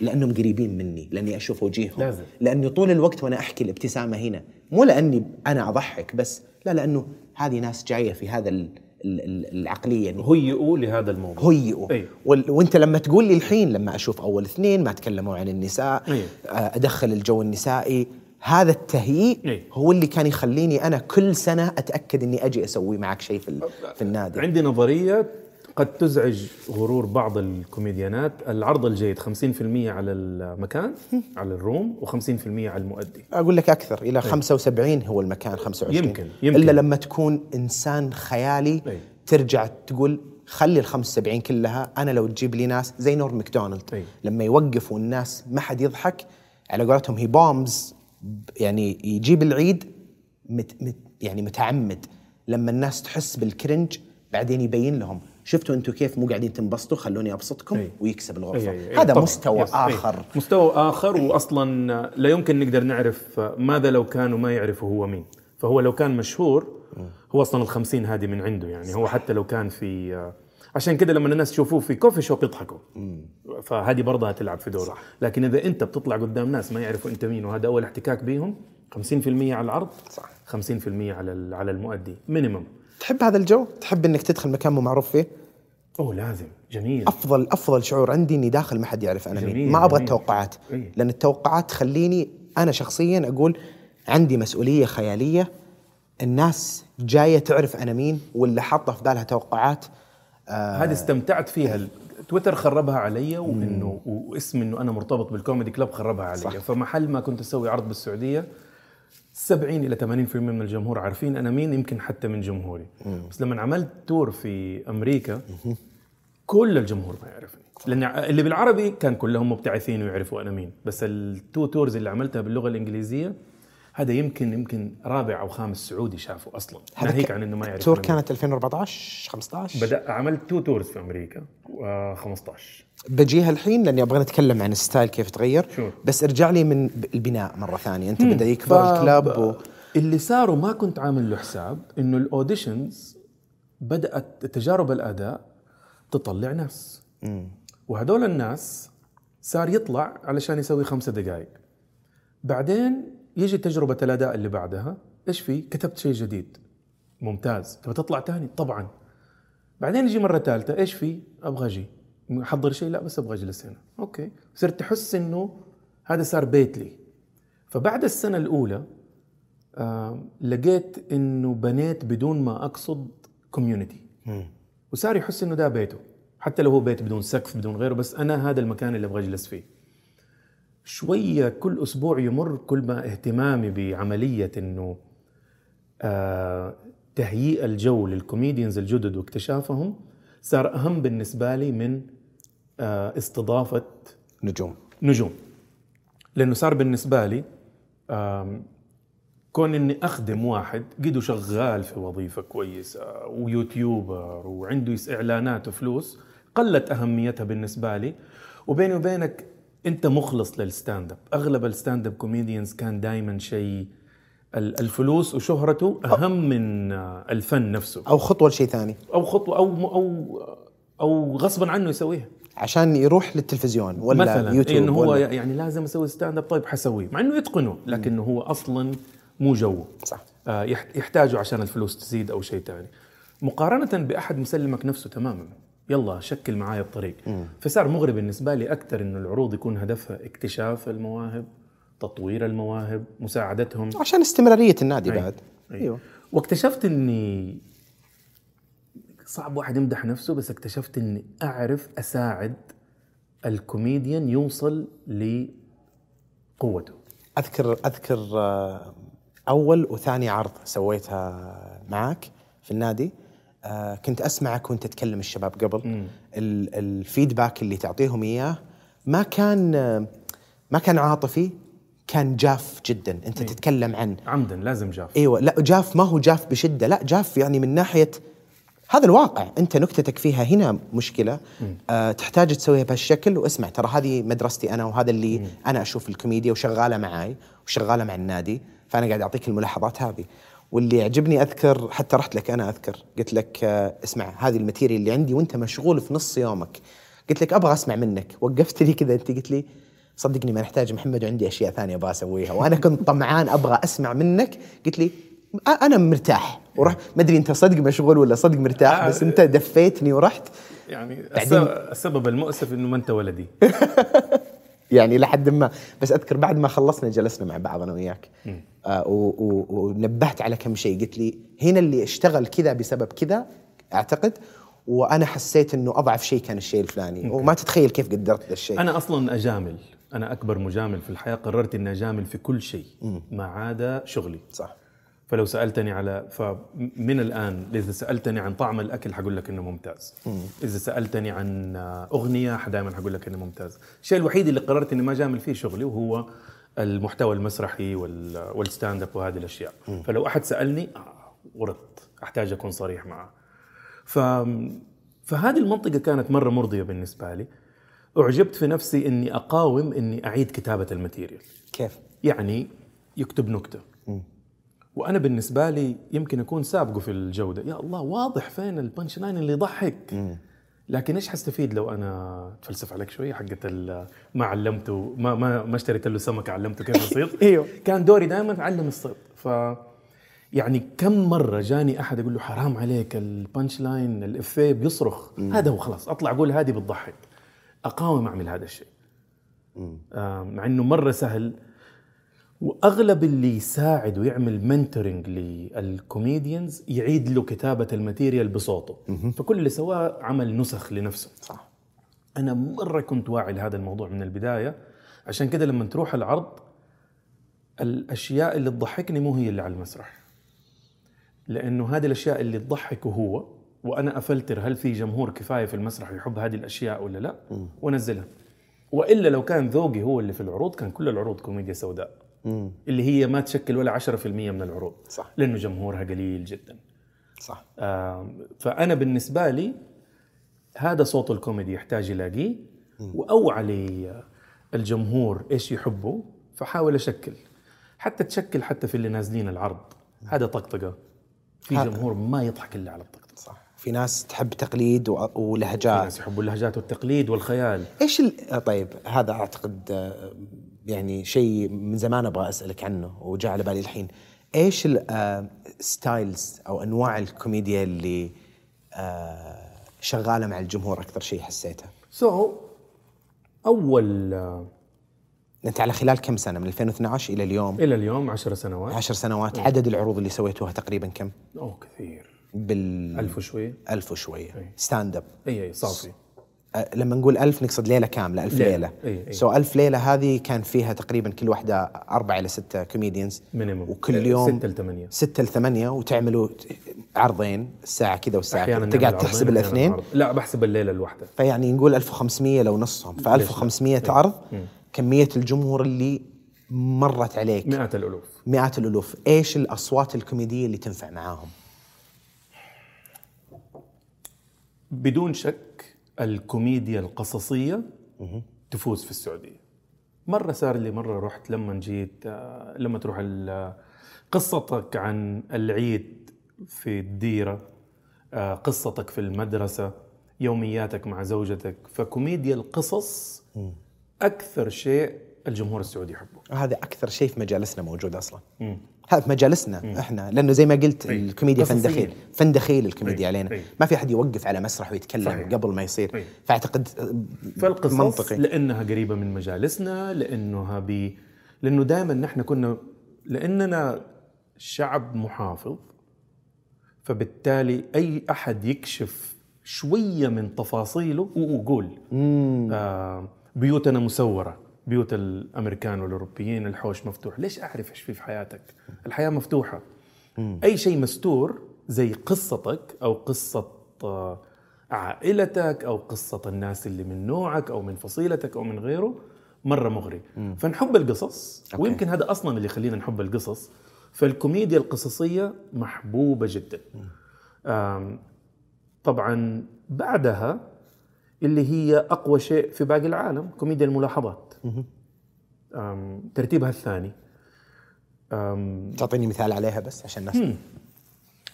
لأنهم قريبين مني لأني أشوف وجيههم لازم. لأني طول الوقت وأنا أحكي الابتسامة هنا مو لأني أنا أضحك بس لا لأنه هذه ناس جاية في هذا ال- ال- ال- العقلية إنه هيئوا لهذا الموضوع هيئوا أي. وال... وأنت لما تقول لي الحين لما أشوف أول اثنين ما تكلموا عن النساء أي. آه، أدخل الجو النسائي هذا التهيئ أي. هو اللي كان يخليني أنا كل سنة أتأكد إني أجي أسوي معك شيء في. في النادي عندي نظرية قد تزعج غرور بعض الكوميديانات. العرض الجيد 50% على المكان على الروم و50% على المؤدي. أقول لك أكثر إلى 75 هو المكان 25 يمكن- يمكن. إلا لما تكون إنسان خيالي أي. ترجع تقول خلي ال 75 كلها أنا لو تجيب لي ناس زي نور ماكدونالد. أي. لما يوقف والناس ما حد يضحك على قولتهم هي بومز يعني يجيب العيد مت مت يعني متعمد. لما الناس تحس بالكرنج بعدين يبين لهم. شفتوا أنتم كيف مو قاعدين تنبسطوا خلوني أبسطكم أي. ويكسب الغرفة أي- أي- أي. هذا طبعاً. مستوى يس. أي. آخر مستوى آخر واصلا لا يمكن نقدر نعرف ماذا لو كان وما يعرفوا هو مين فهو لو كان مشهور هو أصلا الخمسين هذه من عنده يعني هو حتى لو كان في عشان كده لما الناس يشوفوه في coffee shop يضحكوا فهذه برضها تلعب في دوره لكن إذا أنت بتطلع قدام ناس ما يعرفوا أنت مين وهذا أول احتكاك بيهم 50% على العرض صح. 50% على على المؤدي minimum تحب هذا الجو؟ تحب إنك تدخل مكان مو معروف فيه؟ أوه لازم. جميل. أفضل أفضل شعور عندي إني داخل ما حد يعرف أنا مين ما أبغى. التوقعات. إيه. لأن التوقعات تخليني أنا شخصيا أقول عندي مسؤولية خيالية. الناس جاية تعرف أنا مين واللي حاطة في بالها توقعات. آه هذه استمتعت فيها. تويتر خربها علي وإنه واسم إنه أنا مرتبط بالكوميدي كلب خربها علي. صح. فمحل ما كنت أسوي عرض بالسعودية 70 إلى 80% من الجمهور عارفين أنا مين يمكن حتى من جمهوري. بس لما عملت تور في أمريكا كل الجمهور ما يعرفني. لأن اللي بالعربي كان كلهم مبتعثين ويعرفوا أنا مين. بس ال two tours اللي عملتها باللغة الإنجليزية هذا يمكن يمكن رابع أو خامس سعودي شافه أصلا. ناهيك عن إنه ما يعرف التور كانت 2014 15 بدا عملت two tours في أمريكا و 15 بجيها الحين لأني أبغى نتكلم عن الستايل كيف تغير. sure. بس ارجع لي من البناء مرة ثانية. أنت بدأ يكبر ال club و... اللي صاروا ما كنت عامل له حساب إنه ال auditions بدات تجارب الأداء تطلع ناس. وهدول الناس صار يطلع علشان يسوي خمسة دقائق بعدين يجي تجربة الأداء اللي بعدها إيش في؟ كتبت شيء جديد. ممتاز. تبغى تطلع تاني؟ طبعا. بعدين يجي مرة ثالثة إيش في؟ أبغى أجي. أحضر شيء؟ لا بس أبغى أجلس هنا أوكي. صرت تحس إنه هذا صار بيت لي. فبعد السنة الأولى آه لقيت إنه بنيت بدون ما أقصد community وصار يحس إنه ده بيته. حتى لو هو بيت بدون سقف بدون غيره بس أنا هذا المكان اللي أبغى أجلس فيه. شوية كل أسبوع يمر كل ما اهتمامي بعملية إنه آه تهيئ الجو لل comedians الجدد واكتشافهم صار أهم بالنسبة لي من آه استضافة نجوم. نجوم. لأنه صار بالنسبة لي آم، كون إني أخدم واحد قدو شغال في وظيفة كويسة و YouTuber وعنده إعلانات وفلوس قلت أهميتها بالنسبة لي. وبيني وبينك انت مخلص لل stand up أغلب ال stand up comedians كان دائما شيء ال- الفلوس وشهرته أهم من آه، الفن نفسه. أو خطوة لشيء ثاني. أو خطوة أو أو أو غصبا عنه يسويها. عشان يروح للتلفزيون ولا مثلا يوتيوب إنه هو ولا يعني لازم أسوي stand up طيب حسويه. مع إنه يتقنه لكنه هو أصلا مو جوه. صح. آه، يح- يحتاجه عشان الفلوس تزيد أو شيء ثاني. مقارنة بأحد مسلمك نفسه تماما. يلا شكل معايا الطريق. فصار مغري بالنسبة لي أكثر إنه العروض يكون هدفها اكتشاف المواهب تطوير المواهب مساعدتهم. عشان استمرارية النادي أي. بعد. أي. أيوه. واكتشفت إني صعب واحد يمدح نفسه بس اكتشفت إني أعرف أساعد الكوميديان يوصل لقوته. أذكر أذكر آه، أول وثاني عرض سويتها معك في النادي. كنت أسمعك وأنت تكلم الشباب قبل. ال- الفيدباك اللي تعطيهم إياه ما كان آه، ما كان عاطفي كان جاف جدا. أنت تتكلم عن عمدا لازم جاف. إيوه لا جاف ما هو جاف بشدة. لا جاف يعني من ناحية هذا الواقع. أنت نكتتك فيها هنا مشكلة. آه تحتاج تسويها بهالشكل. واسمع ترى هذه مدرستي أنا وهذا اللي مم. أنا أشوف الكوميديا وشغالة معاي وشغالة مع النادي. فأنا قاعد أعطيك الملاحظات هذه. واللي يعجبني أذكر حتى رحت لك أنا أذكر قلت لك آه اسمع هذه ال material اللي عندي وأنت مشغول في نص يومك. قلت لك أبغى أسمع منك. وقفت لي كذا أنت قلت لي صدقني ما نحتاج محمد وعندي أشياء ثانية أبغى أسويها. وأنا كنت طمعان أبغى أسمع منك. قلت لي أنا مرتاح. ورحت ما أدري أنت صدق مشغول ولا صدق مرتاح بس أنت دفيتني ورحت. يعني السبب المؤسف إنه ما أنت ولدي. يعني لحد ما. بس أذكر بعد ما خلصنا جلسنا مع بعض أنا وياك. آه ونبهت على كم شيء. قلت لي هنا اللي اشتغل كذا بسبب كذا أعتقد وأنا حسيت إنه أضعف شيء كان الشيء الفلاني. وما تتخيل كيف قدرت ذا الشيء. أنا أصلا أجامل. أنا أكبر مجامل في الحياة قررت إني أجامل في كل شيء ما عدا شغلي. صح. فلو سألتني على فمن الآن إذا سألتني عن طعم الأكل حقول لك إنه ممتاز. إذا سألتني عن أغنية دائما حقول لك إنه ممتاز. الشيء الوحيد اللي قررت إني ما جامل فيه شغلي وهو المحتوى المسرحي وال- وال stand up وهذه الأشياء. فلو أحد سألني آه ورط أحتاج أكون صريح معه. ف فهذه المنطقة كانت مرة مرضية بالنسبة لي. أعجبت في نفسي إني أقاوم إني أعيد كتابة ال material. كيف؟ يعني يكتب نكتة. وأنا بالنسبة لي يمكن أكون سابقه في الجودة. يا الله واضح فين ال punch line اللي يضحك. لكن إيش حستفيد لو أنا أتفلسف عليك شوية حقت ما علمته ما ما ما اشتريت له سمكة علمته كيف يصيد أيوه. كان دوري دائما اعلم الصيد. ف يعني كم مرة جاني أحد يقول له حرام عليك ال punch line الإفيه بيصرخ. هذا هو خلاص أطلع أقول هذه بتضحك. أقاوم أعمل هذا الشيء. آه، مع إنه مرة سهل. وأغلب اللي يساعد ويعمل mentoring لل comedians يعيد له كتابة ال material بصوته. فكل اللي سواه عمل نسخ لنفسه. صح. أنا مرة كنت واعي لهذا الموضوع من البداية. عشان كده لما تروح العرض الأشياء اللي تضحكني مو هي اللي على المسرح. لأنه هذه الأشياء اللي تضحكه هو وأنا أفلتر هل في جمهور كفاية في المسرح يحب هذه الأشياء ولا لا وأنزلها. وإلا لو كان ذوقي هو اللي في العروض كان كل العروض كوميديا سوداء. اللي هي ما تشكل ولا 10% من العروض. صح. لأنه جمهورها قليل جدا. صح. آم، فأنا بالنسبة لي هذا صوت الكوميدي يحتاج يلاقيه واوعى لي الجمهور إيش يحبه فحاول أشكل. حتى تشكل حتى في اللي نازلين العرض. هذا طقطقة. في جمهور ما يضحك إلا على الطقطقة. صح. في ناس تحب تقليد و- في ولهجات ناس يحبوا اللهجات والتقليد والخيال. إيش. آه، طيب هذا أعتقد آه، يعني شيء من زمان أبغى أسألك عنه وجاء على بالي الحين. إيش الستايلز أو أنواع الكوميديا اللي آه، شغالة مع الجمهور أكثر شيء حسيتها؟ so أول آه، أنت على خلال كم سنة؟ من 2012 إلى اليوم؟ إلى اليوم عشر سنوات. عشر سنوات. عدد العروض اللي سويتوها تقريبا كم؟ أوه كثير. بال ألف وشوية. ألف وشوية. أي. stand up إي إي صافي. لما نقول ألف نقصد ليلة كاملة ألف ليلة. ليلة. إي، إي. so ألف ليلة هذه كان فيها تقريبا كل واحدة أربعة إلى ستة comedians minimum وكل يوم ستة لثمانية. ستة لثمانية وتعملوا عرضين الساعة كذا والساعة كذا. أنت قاعد تحسب الاثنين. لا بحسب الليلة الواحدة. فيعني نقول 1500 لو نصهم. ف 1500 عرض كمية الجمهور اللي مرت عليك. مئات الألوف. مئات الألوف. إيش الأصوات الكوميدية اللي تنفع معاهم؟ بدون شك الكوميديا القصصية تفوز في السعودية. مرة صار لي مرة رحت لما جيت آه، لما تروح قصتك عن العيد في الديرة آه، قصتك في المدرسة يومياتك مع زوجتك. فكوميديا القصص أكثر شيء الجمهور السعودي يحبه. هذا أكثر شيء في مجالسنا موجود أصلا. مم. هذا في مجالسنا إحنا لأنه زي ما قلت أي. الكوميديا فن. دخيل فن دخيل الكوميديا أي. علينا أي. ما في أحد يوقف على مسرح ويتكلم صحيح. قبل ما يصير أي. فأعتقد فالقصص منطقي لأنها قريبة من مجالسنا لأنها ب لأنه دائما نحن كنا لأننا شعب محافظ فبالتالي أي أحد يكشف شوية من تفاصيله وقول آه بيوتنا مسورة بيوت الأمريكان والأوروبيين الحوش مفتوح. ليش أعرف إيش في في حياتك؟ الحياة مفتوحة. أي شيء مستور زي قصتك أو قصة آه، عائلتك أو قصة الناس اللي من نوعك أو من فصيلتك أو من غيره مرة مغري. فنحب القصص. okay. ويمكن هذا أصلا اللي يخلينا نحب القصص. فالكوميديا القصصية محبوبة جدا. طبعا بعدها اللي هي أقوى شيء في باقي العالم كوميديا الملاحظات. ترتيبها الثاني. تعطيني مثال عليها بس عشان الناس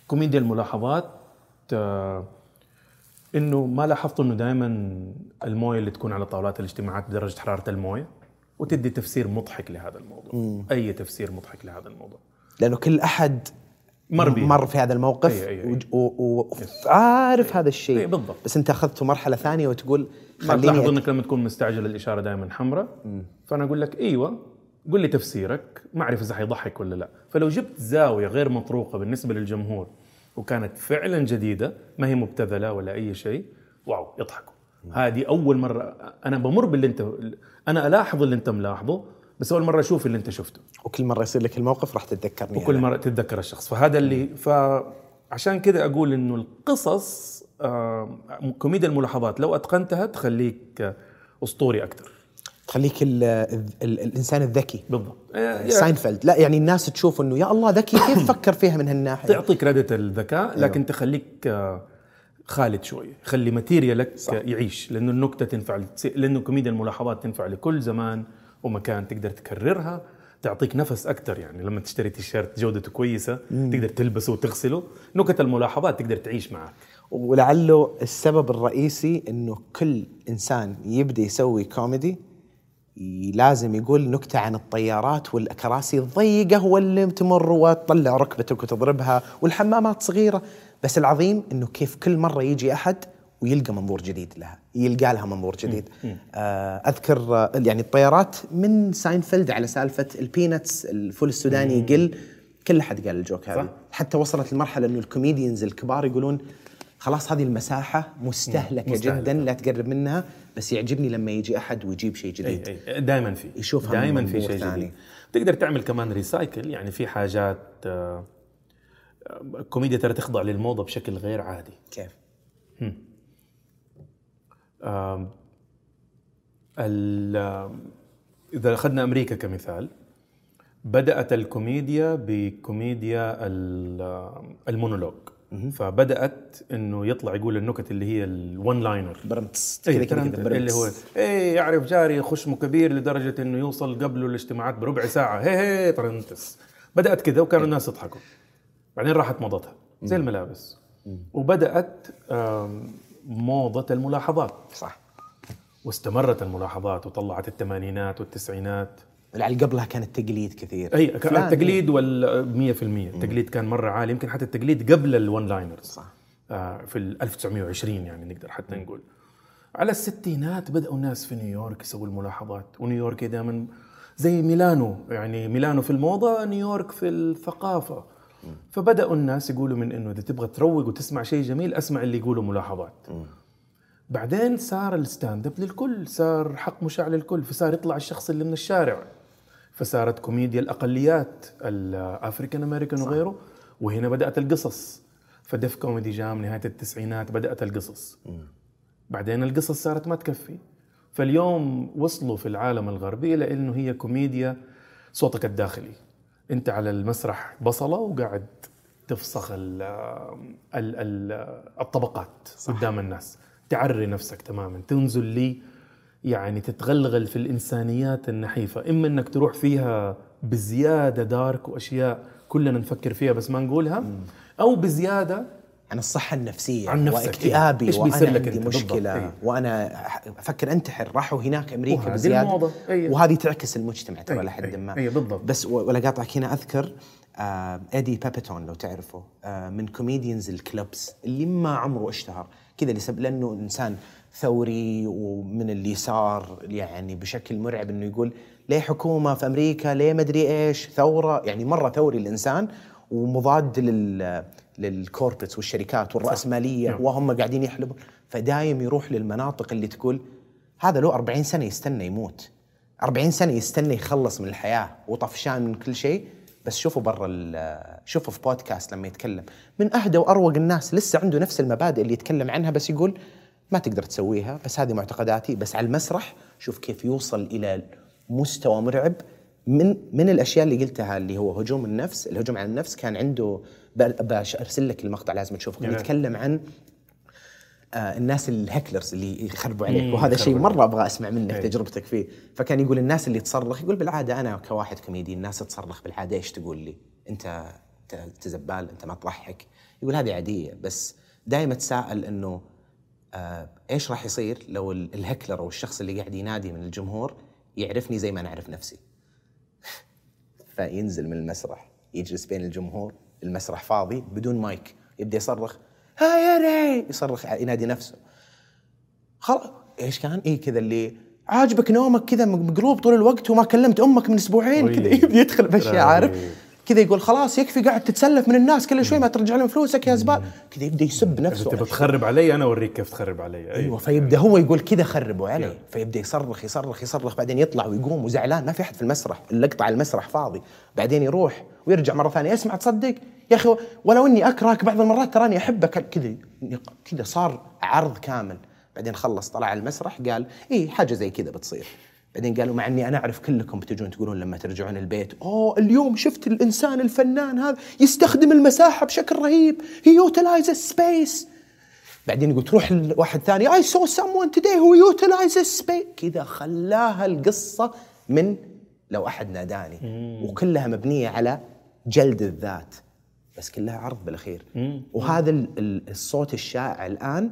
كوميديا الملاحظات آه، إنه ما لاحظت إنه دائما الموية اللي تكون على طاولات الاجتماعات بدرجة حرارة الموية وتدي تفسير مضحك لهذا الموضوع. أي تفسير مضحك لهذا الموضوع. لأنه كل أحد مر بيه. مر في هذا الموقف أي- أي- أي. وج- و- و- وعارف هذا الشيء. أي، بالضبط. بس انت أخذته مرحلة ثانية وتقول ما تلاحظ خليني إنك لما تكون مستعجل الإشارة دائما حمراء. فأنا أقول لك إيوه قل لي تفسيرك. ما أعرف إذا حيضحك ولا لا. فلو جبت زاوية غير مطروقة بالنسبة للجمهور وكانت فعلا جديدة ما هي مبتذلة ولا أي شيء wow يضحكوا. هذه أول مرة أنا بمر باللي انت أنا ألاحظ اللي أنت ملاحظه بس أول مرة أشوف اللي أنت شفته. وكل مرة يصير لك الموقف راح تتذكرني وكل. مرة تتذكر الشخص. فهذا اللي فعشان كذا أقول إنه القصص كوميديا الملاحظات لو أتقنتها تخليك أسطوري أكثر. تخليك ال ال ال الإنسان الذكي. بالضبط. آه، ساينفيلد. لا يعني الناس تشوف إنه يا الله ذكي كيف فكر فيها من هالناحية؟ تعطي credit الذكاء لكن تخليك آه، خالد شوي. خلي material ك. يعيش. لأنه النكتة تنفع لأنه كوميديا الملاحظات تنفع لكل زمان. ومكان تقدر تكررها تعطيك نفس أكثر يعني. لما تشتري تيشيرت جودته كويسة تقدر تلبسه وتغسله نكت الملاحظات تقدر تعيش معك. ولعله السبب الرئيسي إنه كل إنسان يبدأ يسوي كوميدي لازم يقول نكتة عن الطيارات والكراسي الضيقة واللي تمر وتطلع ركبتك وتضربها والحمامات صغيرة. بس العظيم إنه كيف كل مرة يجي أحد ويلقى منظور جديد لها يلقى لها منظور جديد. آه أذكر آه، يعني الطيارات من ساينفيلد على سالفة ال peanuts الفول السوداني يقل كل أحد قال ال joke صح. حتى وصلت لمرحلة إنه ال comedians الكبار يقولون خلاص هذه المساحة مستهلكة, مستهلكة. جدا لا تقرب منها بس يعجبني لما يجي أحد ويجيب شيء جديد. أي اي دائما في. يشوفها دائما في شيء ثاني. جديد تقدر تعمل كمان recycle يعني في حاجات آه، الكوميديا ترى تخضع للموضة بشكل غير عادي. كيف؟ آم، إذا أخذنا أمريكا كمثال بدأت الكوميديا بكوميديا المونولوج. فبدأت إنه يطلع يقول النكت اللي هي ال one liner prompts كذا كذا اللي هو. إيه يعرف جاري خشمه كبير لدرجة إنه يوصل قبله الاجتماعات بربع ساعة. هي هي trends بدأت كذا وكانوا الناس يضحكوا. بعدين راحت موضتها زي الملابس. وبدأت آم، موضة الملاحظات. صح. واستمرت الملاحظات وطلعت الثمانينات والتسعينات. على قبلها كان التقليد كثير. أي ك- فلان. التقليد وال 100% التقليد كان مرة عالي يمكن حتى التقليد قبل ال one liners. صح. آه، في ال 1920 يعني نقدر حتى نقول. على الستينات بدأوا الناس في نيويورك يسووا الملاحظات. ونيويورك دائما زي ميلانو يعني ميلانو في الموضة نيويورك في الثقافة. فبدأوا الناس يقولوا من إنه إذا تبغى تروق وتسمع شيء جميل أسمع اللي يقولوا ملاحظات. بعدين صار ال stand up للكل صار حق مشاع للكل فصار يطلع الشخص اللي من الشارع. فصارت كوميديا الأقليات ال African American وغيره وهنا بدأت القصص. فديف كوميدي جاء من نهاية التسعينات بدأت القصص. بعدين القصص صارت ما تكفي. فاليوم وصلوا في العالم الغربي إلى انه هي كوميديا صوتك الداخلي. أنت على المسرح بصلة وقاعد تفسخ ال ال ال الطبقات صح. قدام الناس. تعري نفسك تماما. تنزل لي يعني تتغلغل في الإنسانيات النحيفة. إما إنك تروح فيها بزيادة dark وأشياء كلنا نفكر فيها بس ما نقولها أو بزيادة عن الصحة النفسية عن نفسك، واكتئابي إيه. وأنا عندي أنت مشكلة إيه. وأنا أفكر أنتحر راحوا هناك أمريكا بزيادة إيه. وهذه تعكس المجتمع ترى إيه، لحد إيه، ما إيه، بالضبط. بس ولا قاطعك هنا أذكر آه Eddie Pepitone لو تعرفه آه من comedians ال clubs اللي ما عمره اشتهر كذا لأنه إنسان ثوري ومن اليسار يعني بشكل مرعب إنه يقول ليه حكومة في أمريكا ليه مدري إيش ثورة يعني مرة ثوري الإنسان ومضاد لل للكوربتس والشركات والرأسمالية نعم. وهم قاعدين يحلبوا فدايم يروح للمناطق اللي تقول هذا له 40 سنة يستنى يموت. 40 سنة يستنى يخلص من الحياة وطفشان من كل شيء. بس شوفوا برا شوفوا في بودكاست لما يتكلم. من أهدى وأروق الناس لسه عنده نفس المبادئ اللي يتكلم عنها بس يقول ما تقدر تسويها بس هذه معتقداتي بس على المسرح شوف كيف يوصل إلى مستوى مرعب من من الأشياء اللي قلتها اللي هو هجوم النفس الهجوم على النفس كان عنده باش أرسل لك المقطع لازم تشوفه كان. يتكلم عن آه الناس الهكلرز اللي يخربوا عليك وهذا شيء مرة أبغى أسمع منك أي. تجربتك فيه. فكان يقول الناس اللي تصرخ يقول بالعادة أنا كواحد كوميدي الناس تصرخ بالعادة إيش تقول لي؟ أنت انت زبال أنت ما تضحك. يقول هذه عادية بس دائما اتساءل إنه آه إيش راح يصير لو ال- الهكلر أو الشخص اللي قاعد ينادي من الجمهور يعرفني زي ما أنا أعرف نفسي؟ فينزل من المسرح يجلس بين الجمهور المسرح فاضي بدون مايك يبدأ يصرخ هاي ري يصرخ ينادي نفسه خلاص إيش كان؟ اي كذا اللي عاجبك نومك كذا مقلوب طول الوقت وما كلمت أمك من أسبوعين. كذا يبدأ يدخل بأشياء. عارف كذا يقول خلاص يكفي قاعد تتسلف من الناس كل شوي ما ترجع لهم فلوسك يا زبال كذا يبدأ يسب نفسه تبغى تخرب علي أنا أوريك كيف تخرب علي. أيوه فيبدأ هو يقول كذا خربوا علي. نعم. فيبدأ يصرخ يصرخ يصرخ بعدين يطلع ويقوم وزعلان. ما في أحد في المسرح اللقطة على المسرح فاضي. بعدين يروح ويرجع مرة ثانية اسمع تصدق؟ يا أخي ولو إني أكرهك بعض المرات تراني أحبك. كذا كذا صار عرض كامل. بعدين خلص طلع على المسرح قال إيه حاجة زي كذا بتصير. بعدين قالوا مع إني أنا أعرف كلكم بتجون تقولون لما ترجعون البيت أوه اليوم شفت الإنسان الفنان هذا يستخدم المساحة بشكل رهيب. he utilizes space بعدين يقول تروح لواحد ثاني I saw someone today who utilizes space. كذا خلاها القصة من لو أحد ناداني. وكلها مبنية على جلد الذات. بس كلها عرض بالأخير. وهذا ال- ال- الصوت الشائع الآن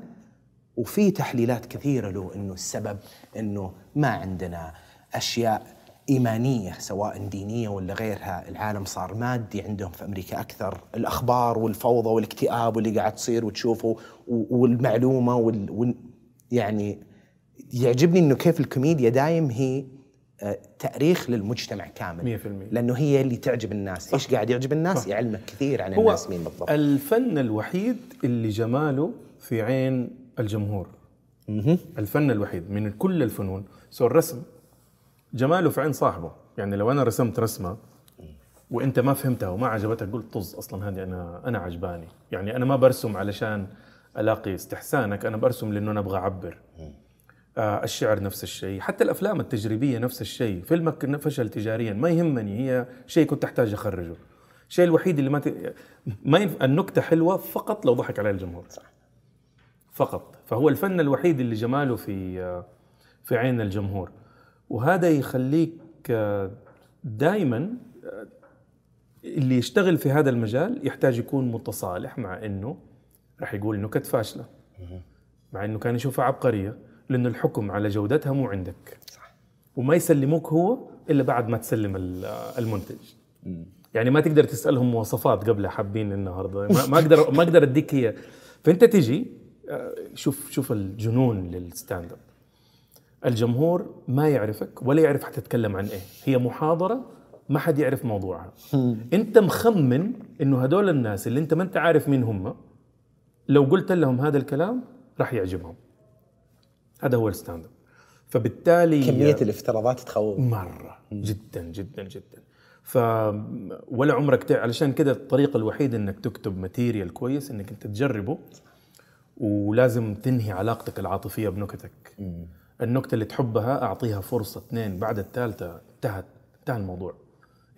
وفي تحليلات كثيرة له إنه السبب إنه ما عندنا أشياء إيمانية سواء دينية ولا غيرها، العالم صار مادي عندهم في أمريكا أكثر، الأخبار والفوضى والاكتئاب واللي قاعد تصير وتشوفه والمعلومة وال, وال يعني يعجبني إنه كيف الكوميديا دايم هي آه، تأريخ للمجتمع كامل. 100%. لأنه هي اللي تعجب الناس، إيش قاعد يعجب الناس؟ يعلمك كثير عن الناس مين بالضبط. الفن الوحيد اللي جماله في عين الجمهور. الفن الوحيد من كل الفنون. سو الرسم جماله في عين صاحبه. يعني لو أنا رسمت رسمة وأنت ما فهمتها وما عجبتك قلت طز أصلا هذه أنا أنا عجباني. يعني أنا ما برسم علشان ألاقي استحسانك أنا برسم لأنه أنا أبغى أعبر. آه الشعر نفس الشيء حتى الأفلام التجريبية نفس الشيء. فيلمك فشل تجاريا ما يهمني هي شيء كنت أحتاج أخرجه. الشيء الوحيد اللي ما ت... ما ينف... النكتة حلوة فقط لو ضحك عليها الجمهور. صح. فقط. فهو الفن الوحيد اللي جماله في آه، في عين الجمهور. وهذا يخليك دائما اللي يشتغل في هذا المجال يحتاج يكون متصالح مع إنه راح يقول نكت فاشلة. مع إنه كان يشوفها عبقرية لأنه الحكم على جودتها مو عندك. صح. وما يسلموك هو إلا بعد ما تسلم المنتج. يعني ما تقدر تسألهم مواصفات قبل حابين النهارده ما أقدر ما أقدر أديك هي. فأنت تجي آه، شوف شوف الجنون لل stand up الجمهور ما يعرفك ولا يعرف حتتكلم عن إيه. هي محاضرة ما حد يعرف موضوعها. أنت مخمن إنه هدول الناس اللي أنت ما أنت عارف مين هم لو قلت لهم هذا الكلام راح يعجبهم. هذا هو ال stand up فبالتالي كمية الافتراضات تخوف. مرة. جدا جدا جدا. ف ولا عمرك تع... علشان كده الطريقة الوحيدة إنك تكتب material كويس إنك أنت تجربه. ولازم تنهي علاقتك العاطفية بنكتك. النكتة اللي تحبها أعطيها فرصة اثنين بعد الثالثة انتهت انتهى الموضوع.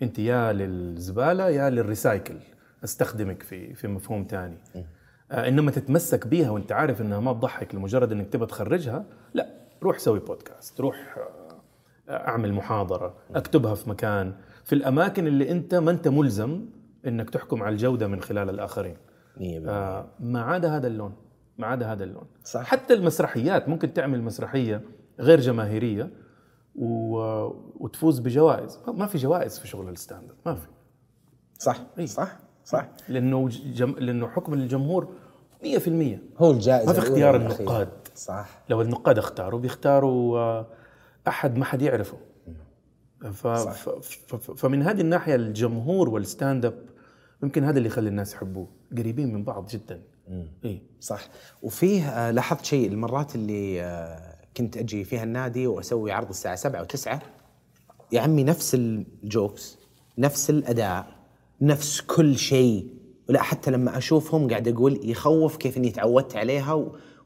أنت يا للزبالة يا لل recycle أستخدمك في في مفهوم ثاني. آه إنما تتمسك بيها وأنت عارف إنها ما تضحك لمجرد إنك تبغى تخرجها لا روح سوي بودكاست روح آه أعمل محاضرة أكتبها في مكان. في الأماكن اللي أنت ما أنت ملزم إنك تحكم على الجودة من خلال الآخرين. آه ما عدا هذا اللون. ما عدا هذا اللون. صح. حتى المسرحيات ممكن تعمل مسرحية غير جماهيرية و... وتفوز بجوائز. ما في جوائز في شغل ال stand ما في. صح إيه؟ صح صح. لأنه جم... لأنه حكم الجمهور 100% هو الجائزة ما في اختيار النقاد. صح. لو النقاد اختاروا بيختاروا آه، أحد ما حد يعرفه. ف... ف... ف... فمن هذه الناحية الجمهور وال stand up يمكن هذا اللي يخلي الناس يحبوه. قريبين من بعض جدا. اي صح. وفيه آه لاحظت شيء المرات اللي آه كنت أجي فيها النادي وأسوي عرض الساعة 7 و9 يا عمي نفس ال jokes نفس الأداء نفس كل شيء. ولا حتى لما أشوفهم قاعد أقول يخوف كيف إني تعودت عليها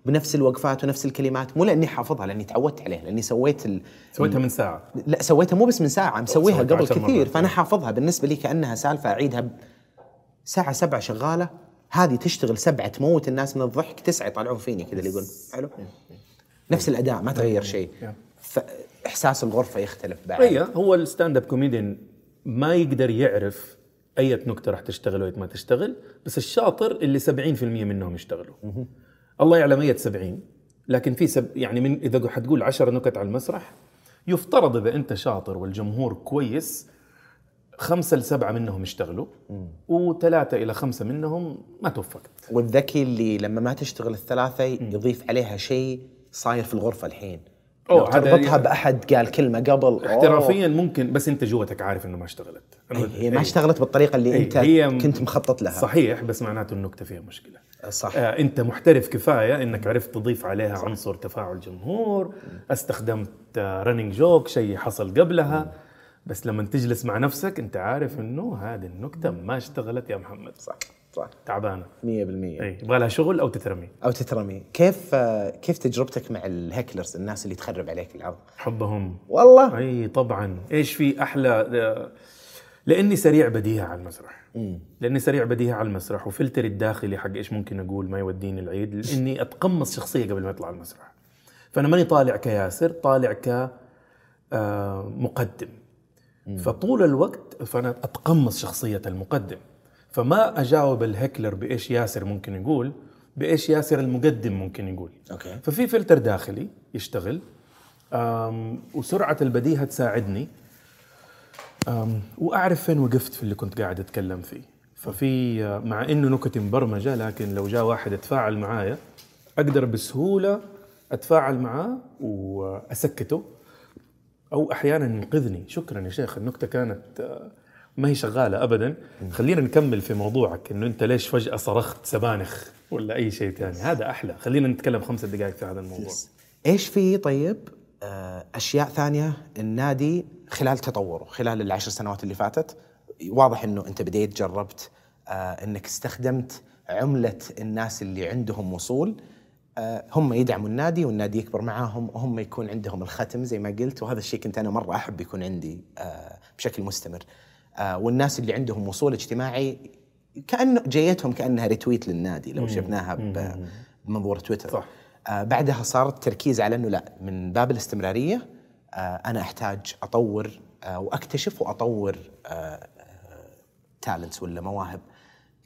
وبنفس الوقفات ونفس الكلمات. مو لأني حافظها لأني تعودت عليها لأني سويت ال... سويتها من ساعة. لا سويتها مو بس من ساعة مسويها قبل كثير. فأنا حافظها بالنسبة لي كأنها سالفة أعيدها ساعة سبعة شغالة هذه تشتغل سبعة تموت الناس من الضحك تسعة يطلعون فيني كذا اللي يقول حلو؟ نفس الأداء ما تغير شيء. فاحساس الغرفة يختلف بعد. اي هو ال stand-up comedian ما يقدر يعرف أي نكته راح تشتغل وأي ما تشتغل بس الشاطر اللي 70% منهم يشتغلوا. الله يعلم اي 70 لكن في سب يعني من إذا حتقول 10 نكت على المسرح يفترض إذا أنت شاطر والجمهور كويس خمسة لسبعة منهم اشتغلوا وثلاثة إلى خمسة منهم ما توفقت. والذكي اللي لما ما تشتغل الثلاثة يضيف عليها شيء صاير في الغرفة الحين. أوه تربطها يعني بأحد قال كلمة قبل احترافيا ممكن بس أنت جوتك عارف إنه ما اشتغلت. هي ما اشتغلت بالطريقة اللي أنت هي كنت مخطط لها. صحيح بس معناته النكتة فيها مشكلة. صح. آه أنت محترف كفاية إنك عرفت تضيف عليها صح. عنصر تفاعل جمهور استخدمت رننج جوك شيء حصل قبلها. بس لما تجلس مع نفسك انت عارف انه هذه النكتة ما اشتغلت يا محمد. صح صح. تعبانة. 100% اي يبغى لها شغل أو تترمي؟ أو تترمي. كيف كيف تجربتك مع الهكلرز الناس اللي تخرب عليك العرض حبهم. والله. إي طبعا. إيش في أحلى؟ لأني سريع بديهة على المسرح. مم. لأني سريع بديهة على المسرح وفلتري الداخلي حق إيش ممكن أقول ما يوديني العيد لأني أتقمص شخصية قبل ما اطلع المسرح. فأنا ماني طالع كياسر طالع ك آه، مقدم. فطول الوقت فأنا أتقمص شخصية المقدم. فما أجاوب ال heckler بإيش ياسر ممكن يقول بإيش ياسر المقدم ممكن يقول. okay. ففي فلتر داخلي يشتغل وسرعة البديهة تساعدني. وأعرف فين وقفت في اللي كنت قاعد أتكلم فيه. ففي آه، مع إنه نكت مبرمجة لكن لو جاء واحد يتفاعل معايا أقدر بسهولة أتفاعل معاه وأسكته. أو أحيانا ينقذني شكرا يا شيخ النكتة كانت آه، ما هي شغالة ابدا. خلينا نكمل في موضوعك إنه أنت ليش فجأة صرخت سبانخ ولا أي شيء ثاني؟ هذا أحلى. خلينا نتكلم خمسة دقائق في هذا الموضوع. إيش في طيب آه، أشياء ثانية؟ النادي خلال تطوره خلال العشر سنوات اللي فاتت واضح إنه أنت بديت جربت آه، إنك استخدمت عملة الناس اللي عندهم وصول. هم يدعموا النادي والنادي يكبر معاهم وهم يكون عندهم الختم زي ما قلت وهذا الشيء كنت أنا مرة أحب يكون عندي آه، بشكل مستمر. آه، والناس اللي عندهم وصول اجتماعي كانه جايتهم كأنها retweet للنادي لو شفناها بمنظور تويتر صح. آه، بعدها صار التركيز على إنه لا من باب الاستمرارية آه، أنا أحتاج أطور آه، وأكتشف وأطور talents ولا مواهب.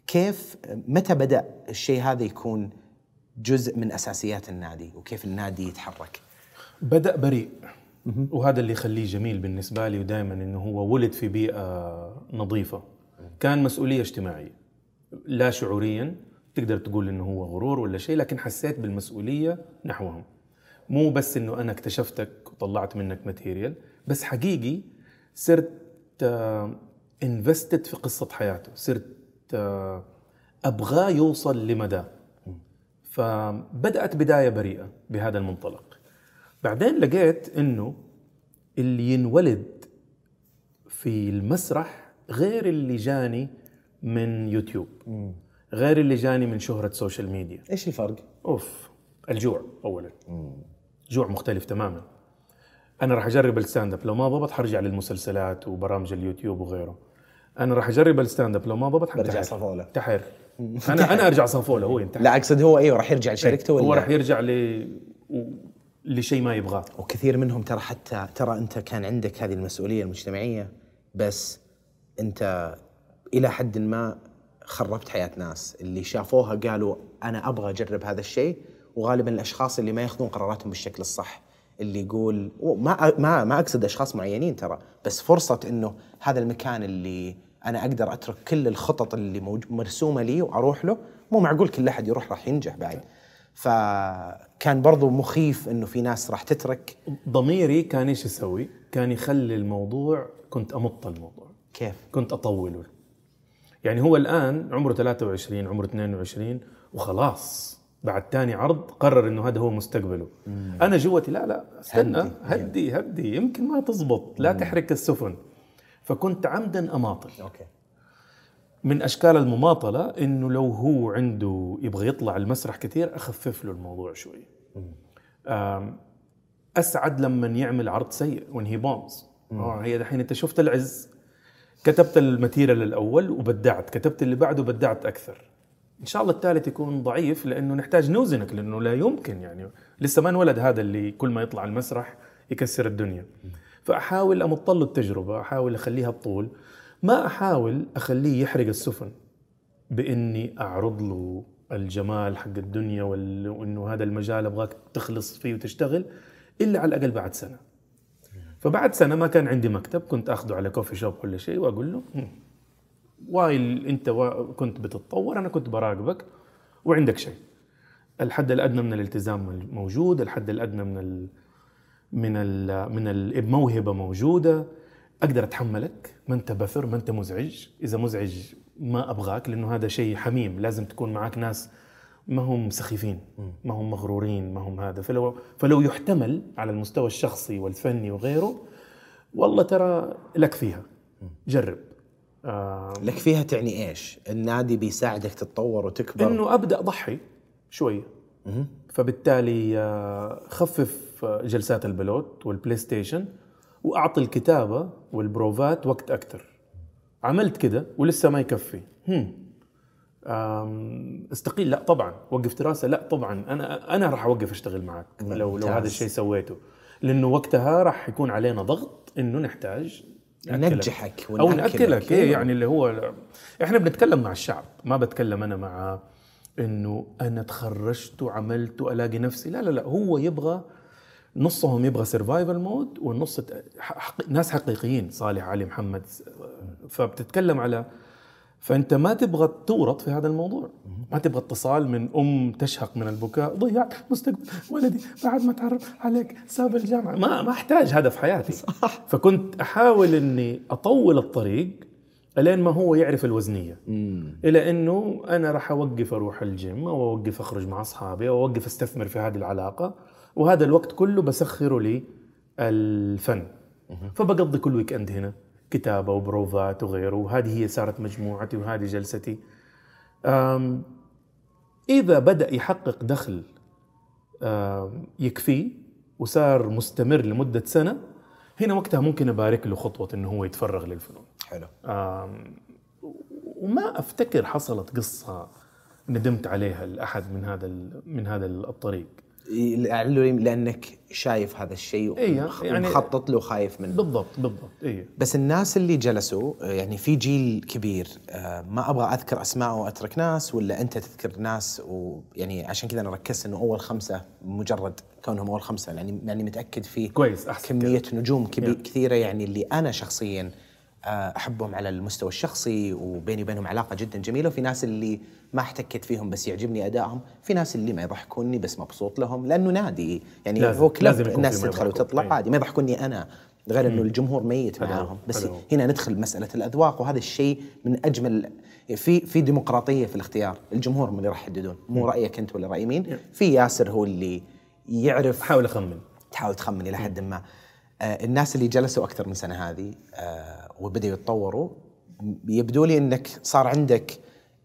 كيف متى بدأ الشيء هذا يكون جزء من أساسيات النادي وكيف النادي يتحرك. بدأ بريء. وهذا اللي يخليه جميل بالنسبة لي ودائما إنه هو ولد في بيئة نظيفة. كان مسؤولية اجتماعية. لا شعوريا تقدر تقول إنه هو غرور ولا شيء لكن حسيت بالمسؤولية نحوهم. مو بس إنه أنا اكتشفتك وطلعت منك ماتيريال بس حقيقي صرت انفستد في قصة حياته. صرت آه، أبغاه يوصل لمدى. فبدأت بداية بريئة بهذا المنطلق. بعدين لقيت إنه اللي ينولد في المسرح غير اللي جاني من يوتيوب غير اللي جاني من شهرة social media إيش الفرق؟ أوف الجوع اولا. جوع مختلف تماما. أنا راح أجرب ال stand-up لو ما ضبط حرجع للمسلسلات وبرامج اليوتيوب وغيره. أنا راح أجرب ال stand-up لو ما ضبط برجع. صفولة. تحر. أنا أنا أرجع صفوله هو ينتحر. لا أقصد هو إيوه راح يرجع لشركته ولا هو راح يرجع ل لشيء ما يبغاه. وكثير منهم ترى حتى ترى أنت كان عندك هذه المسؤولية المجتمعية بس أنت إلى حد ما خربت حياة ناس. اللي شافوها قالوا أنا أبغى أجرب هذا الشيء وغالبا الأشخاص اللي ما يأخذون قراراتهم بالشكل الصح. اللي يقول ما ما ما أقصد أشخاص معينين ترى بس فرصة إنه هذا المكان اللي أنا أقدر أترك كل الخطط اللي مرسومة لي وأروح له. مو معقول كل أحد يروح راح ينجح بعد. فكان برضو مخيف إنه في ناس راح تترك. ضميري كان إيش يسوي؟ كان يخلي الموضوع كنت أمط الموضوع. كيف؟ كنت أطوله. يعني هو الآن عمره 23 عمره 22 وخلاص. بعد تاني عرض قرر إنه هذا هو مستقبله. أنا جوتي لا لا استنى. هدي. هدي. هدي يمكن ما تزبط. لا تحرك السفن. فكنت عمدا اماطل أوكي. من أشكال المماطلة إنه لو هو عنده يبغى يطلع المسرح كثير أخفف له الموضوع شوي. أسعد لما يعمل عرض سيء he bombs. آه هي دحين أنت شفت العز كتبت الماتيريال الأول وبدعت كتبت اللي بعده بدعت أكثر. إن شاء الله الثالث يكون ضعيف لأنه نحتاج نوزنك لأنه لا يمكن يعني. لسه ما انولد هذا اللي كل ما يطلع المسرح يكسر الدنيا. فأحاول امط له التجربة أحاول أخليها بطول. ما أحاول أخليه يحرق السفن بإني أعرض له الجمال حق الدنيا وإنه هذا المجال أبغاك تخلص فيه وتشتغل إلا على الأقل بعد سنة. فبعد سنة ما كان عندي مكتب كنت أخذه على كوفي شوب ولا شيء وأقول له "هم، وايل أنت وا- كنت بتتطور أنا كنت براقبك وعندك شيء. الحد الأدنى من الالتزام موجود الحد الأدنى من ال من ال من الموهبه موجودة. أقدر أتحملك. ما أنت بثر ما أنت مزعج. إذا مزعج ما أبغاك لأنه هذا شيء حميم. لازم تكون معك ناس ما هم سخيفين ما هم مغرورين ما هم هذا. فلو فلو يحتمل على المستوى الشخصي والفني وغيره والله ترى لك فيها. جرب. آه. لك فيها تعني إيش؟ النادي بيساعدك تتطور وتكبر. إنه أبدأ اضحي شوية. فبالتالي آه، خفف جلسات البلوت والبلاي ستيشن وأعطي الكتابة والبروفات وقت أكثر عملت كده ولسه ما يكفي. هم. استقيل. لا طبعا. وقف دراسه لا طبعا. أنا أنا راح أوقف أشتغل معك لو لو ممتاز. هذا الشيء سويته. لأنه وقتها راح يكون علينا ضغط إنه نحتاج. ننجحك أو. نأكلك. إيه أيوة. يعني اللي هو إحنا بنتكلم مع الشعب. ما بتكلم أنا مع إنه أنا تخرجت وعملت وألاقي نفسي. لا لا لا. هو يبغى نصهم يبغى survival mode والنص حق... ناس حقيقيين صالح علي محمد فبتتكلم على فأنت ما تبغى تورط في هذا الموضوع. ما تبغى اتصال من أم تشهق من البكاء ضيعت مستقبل ولدي بعد ما تعرف عليك ساب الجامعة. ما ما أحتاج هذا في حياتي. صح. فكنت أحاول إني أطول الطريق إلين ما هو يعرف الوزنية. إلى إنه أنا راح أوقف أروح الجيم أو أوقف أخرج مع أصحابي أو أوقف أستثمر في هذه العلاقة. وهذا الوقت كله بسخره للفن فبقضي كل weekend هنا كتابة وبروفات وغيره وهذه هي صارت مجموعتي وهذه جلستي. إذا بدأ يحقق دخل يكفيه وصار مستمر لمدة سنة هنا وقتها ممكن أبارك له خطوة إنه هو يتفرغ للفنون. حلو. وما أفتكر حصلت قصة ندمت عليها لأحد من هذا من هذا الطريق. لأنك شايف هذا الشيء إيه، يعني- ومخطط له وخايف منه. بالضبط بالضبط اي بس الناس اللي جلسوا آه، يعني في جيل كبير آه، ما أبغى أذكر أسماء وأترك ناس ولا أنت تذكر ناس ويعني عشان كذا أنا ركزت إنه أول خمسة مجرد كونهم أول خمسة يعني يعني متأكد في كويس أحسن. كمية نجوم كبي- Yeah. كثيرة يعني اللي أنا شخصيا أحبهم على المستوى الشخصي وبيني وبينهم علاقة جدا جميلة. وفي ناس اللي ما احتكيت فيهم بس يعجبني أدائهم في ناس اللي ما يضحكوني بس مبسوط لهم لأنه نادي. يعني لازم- هو كلب لازم الناس تدخل. وتطلع أي. عادي. ما يضحكوني أنا غير إنه الجمهور ميت معاهم بس. هنا ندخل مسألة الأذواق وهذا الشيء من أجمل في في ديمقراطية في الاختيار. الجمهور هم اللي راح يحددون مو رأيك أنت ولا رأي مين؟ في ياسر هو اللي يعرف. احاول أخمن. تحاول تخمن إلى حد ما. آه الناس اللي جلسوا أكثر من سنة هذه آه وبدأوا يتطوروا. يبدو لي إنك صار عندك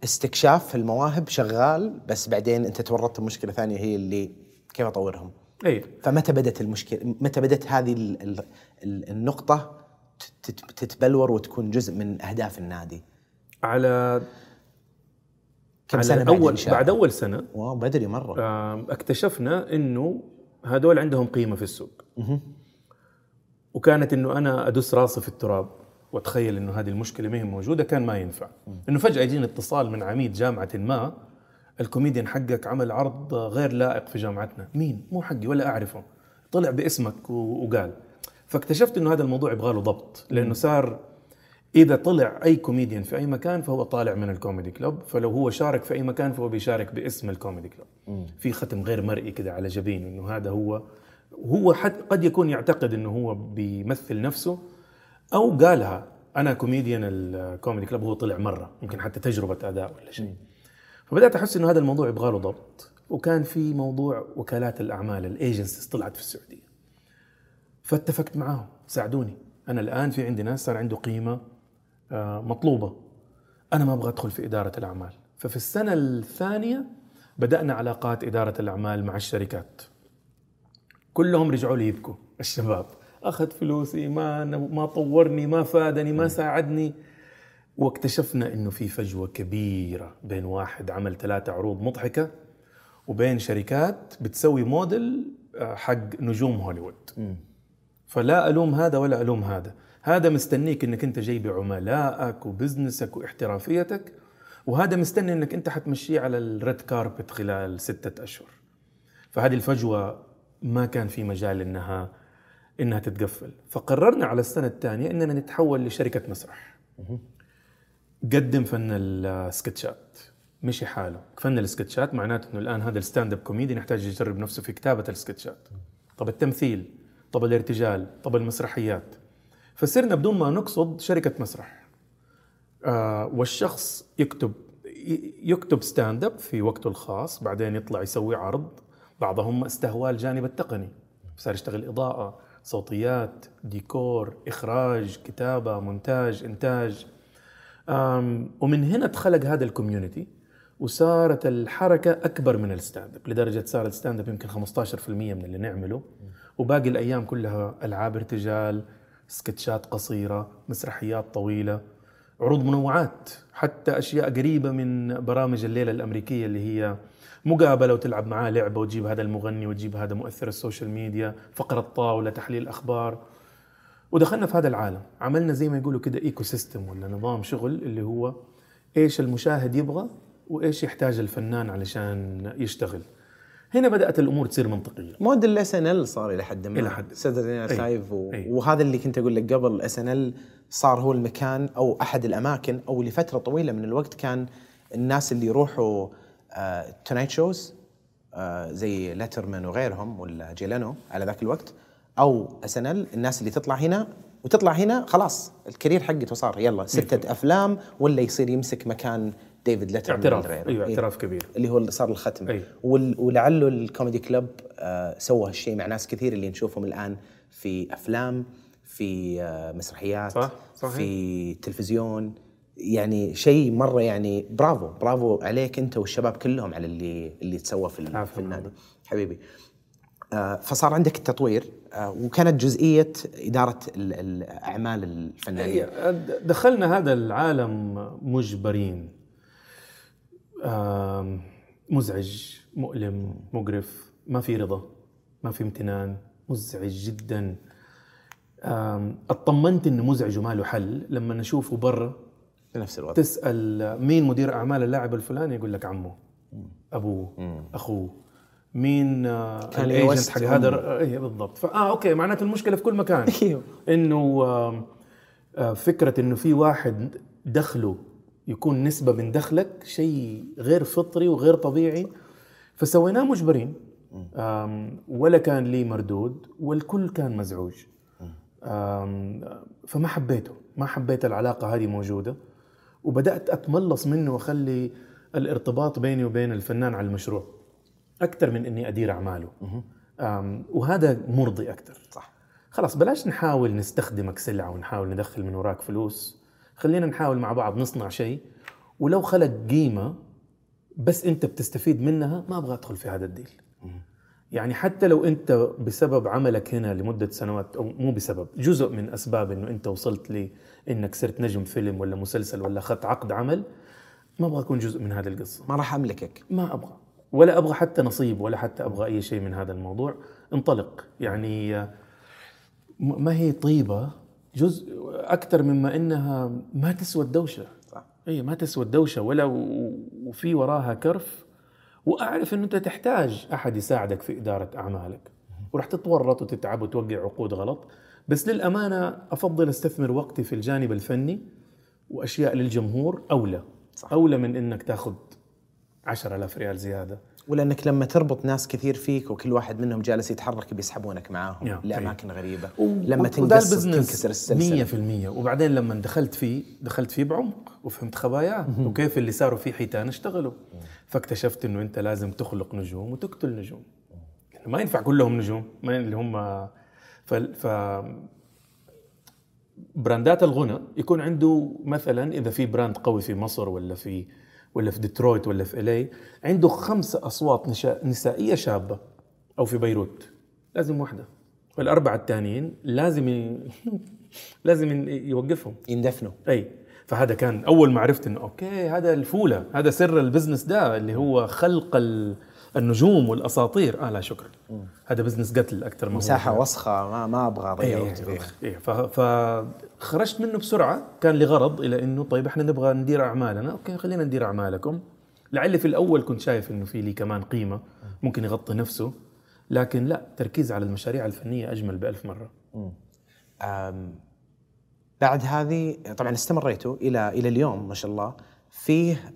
استكشاف في المواهب شغال بس بعدين أنت تورطت بمشكله ثانية هي اللي كيف أطورهم. إي. فمتى بدأت المشكلة متى بدأت هذه ال ال ال النقطة تت- تتبلور وتكون جزء من أهداف النادي؟ على كم على سنة بعد اول إنشائه؟ بعد أول سنة. wow بدري مرة. اكتشفنا إنه هذول عندهم قيمة في السوق. وكانت إنه أنا أدس راسي في التراب. واتخيل إنه هذه المشكلة ما هي موجودة كان ما ينفع. إنه فجأة يجيني اتصال من عميد جامعة ما الكوميديان حقك عمل عرض غير لائق في جامعتنا. مين؟ مو حقي ولا أعرفه. طلع باسمك وقال. فاكتشفت إنه هذا الموضوع يبغى له ضبط لأنه صار إذا طلع أي كوميديان في أي مكان فهو طالع من الكوميدي كلوب فلو هو شارك في أي مكان فهو بيشارك باسم الكوميدي كلوب. في ختم غير مرئي كده على جبينه إنه هذا هو هو حد قد يكون يعتقد إنه هو بيمثل نفسه أو قالها. أنا كوميديان الكوميدي كلوب هو طلع مرة يمكن حتى تجربة أداء ولا شيء. فبدأت أحس إنه هذا الموضوع يبغى له ضبط. وكان في موضوع وكالات الأعمال ال agencies طلعت في السعودية. فاتفقت معاهم ساعدوني. أنا الآن في عندي ناس صار عنده قيمة آه، مطلوبة. أنا ما أبغى أدخل في إدارة الأعمال. ففي السنة الثانية بدأنا علاقات إدارة الأعمال مع الشركات. كلهم رجعوا لي يبكوا الشباب. أخذ فلوسي ما ما طورني ما فادني ما ساعدني. واكتشفنا إنه في فجوة كبيرة بين واحد عمل ثلاثة عروض مضحكة وبين شركات بتسوي موديل آه، حق نجوم هوليوود. فلا ألوم هذا ولا ألوم هذا. هذا مستنيك إنك أنت جاي بعملائك و business ك واحترافيتك وهذا مستني إنك أنت حتمشيه على ال red carpet خلال ستة أشهر. فهذه الفجوة ما كان في مجال إنها إنها تتقفل. فقررنا على السنة الثانية إننا نتحول لشركة مسرح. قدم فن السكتشات. مشي حاله. فن السكتشات معناته إنه الآن هذا ال stand-up comedy يحتاج يجرب نفسه في كتابة السكتشات. طب التمثيل طب الارتجال طب المسرحيات. فصرنا بدون ما نقصد شركة مسرح. آه والشخص يكتب يكتب stand-up في وقته الخاص بعدين يطلع يسوي عرض. بعضهم استهوى الجانب التقني. صار يشتغل إضاءة. صوتيات ديكور إخراج كتابة مونتاج إنتاج. آم، ومن هنا اتخلق هذا ال community وصارت الحركة أكبر من ال stand-up لدرجة صار ال stand-up يمكن 15% من اللي نعمله. وباقي الأيام كلها ألعاب ارتجال سكتشات قصيرة مسرحيات طويلة عروض منوعات حتى أشياء قريبة من برامج الليلة الأمريكية اللي هي مقابله وتلعب معاه لعبة وتجيب هذا المغني وتجيب هذا مؤثر ال social media فقرة طاولة تحليل أخبار ودخلنا في هذا العالم عملنا زي ما يقولوا كده ecosystem ولا نظام شغل اللي هو إيش المشاهد يبغى وإيش يحتاج الفنان علشان يشتغل هنا بدأت الأمور تصير منطقية موديل ال SNL صار إلى حد ما إلى حد. Saturday Night أي. Live و... أي. وهذا اللي كنت أقول لك قبل ال SNL صار هو المكان أو أحد الأماكن أو لفترة طويلة من الوقت كان الناس اللي يروحوا tonight shows زي ليترمان وغيرهم ولا جي لينو على ذاك الوقت أو SNL الناس اللي تطلع هنا وتطلع هنا خلاص ال career حقته صار يلا ستة أفلام ولا يصير يمسك مكان ديفيد ليترمان اعتراف غيره. أيوه إيه. اعتراف كبير اللي هو اللي صار الختم أي. وال- ولعله ال comedy club آه سوى هالشيء مع ناس كثير اللي نشوفهم الآن في أفلام في آه مسرحيات صح، صحيح. في تلفزيون يعني شيء مرة يعني برافو برافو عليك أنت والشباب كلهم على اللي اللي تسوى في. في النادي. حبيبي. آه فصار عندك التطوير آه وكانت جزئية إدارة ال- الأعمال الفنانيه إيه، دخلنا هذا العالم مجبرين. مزعج مؤلم مقرف ما في رضا ما في امتنان مزعج جدا. اطمنت انه مزعج وما له حل. لما نشوفه برا في نفس الوقت. تسأل مين مدير أعمال اللاعب الفلاني؟ يقول لك عمه أبوه أخوه. مين آه، كان ال agent حق هذا إيه بالضبط. فآه okay معناته المشكلة في كل مكان. أيوه. إنه آم، آه، فكرة إنه في واحد دخله يكون نسبة من دخلك شيء غير فطري وغير طبيعي. فسويناه مجبرين. ولا كان لي مردود والكل كان مزعوج. فما حبيته. ما حبيت العلاقة هذه موجودة. وبدأت أتملص منه وأخلي الارتباط بيني وبين الفنان على المشروع. أكثر من إني أدير أعماله. وهذا مرضي أكثر. صح. خلاص بلاش نحاول نستخدمك سلعة ونحاول ندخل من وراك فلوس. خلينا نحاول مع بعض نصنع شيء. ولو خلق قيمة بس أنت بتستفيد منها ما أبغى أدخل في هذا الديل. يعني حتى لو أنت بسبب عملك هنا لمدة سنوات أو مو بسبب جزء من أسباب إنه أنت وصلت لي إنك صرت نجم فيلم ولا مسلسل ولا اخذت عقد عمل ما أبغى أكون جزء من هذه القصة. ما راح أملكك. ما أبغى. ولا أبغى حتى نصيب ولا حتى أبغى أي شيء من هذا الموضوع. انطلق. يعني ما هي طيبة؟ جزء أكثر مما إنها ما تسوى الدوشة. صح. اي ما تسوى الدوشة. ولا وفي وراها كرف. وأعرف انه أنت تحتاج أحد يساعدك في إدارة أعمالك. وراح تتورط وتتعب وتوقع عقود غلط. بس للأمانة أفضل أستثمر وقتي في الجانب الفني وأشياء للجمهور أولى. صح. أولى من إنك تأخذ 10000 ريال زيادة. ولأنك لما تربط ناس كثير فيك وكل واحد منهم جالس يتحرك بيسحبونك معاهم لأماكن غريبة. و- لما تنقص تنكسر السلسلة. 100% وبعدين لما دخلت فيه دخلت فيه بعمق وفهمت خباياه وكيف اللي صاروا فيه حيتان اشتغلوا. فاكتشفت إنه أنت لازم تخلق نجوم وتقتل نجوم. يعني ما ينفع كلهم نجوم ما اللي هم ف, ف... براندات الغنى يكون عنده مثلا إذا في brand قوي في مصر ولا في ولا في ديترويت ولا في إلي عنده خمسة أصوات نسائية شابة أو في بيروت. لازم واحدة. والأربعة الثانيين لازم ي... لازم يوقفهم. يندفنوا. أي. فهذا كان أول ما عرفت إنه okay هذا الفولة هذا سر ال business ده اللي هو خلق ال- النجوم والأساطير. آه لا شكرا. هذا business قتل أكثر ما هو مساحة وسخة ما ما أبغى اضيع إيه وقت فيها إيه ف- فخرجت منه بسرعة. كان لغرض إلى إنه طيب إحنا نبغى ندير أعمالنا. okay خلينا ندير أعمالكم. لعلي في الأول كنت شايف إنه في لي كمان قيمة. ممكن يغطي نفسه. لكن لا تركيز على المشاريع الفنية أجمل بألف مرة. بعد هذه طبعا استمريتوا إلى إلى اليوم ما شاء الله. فيه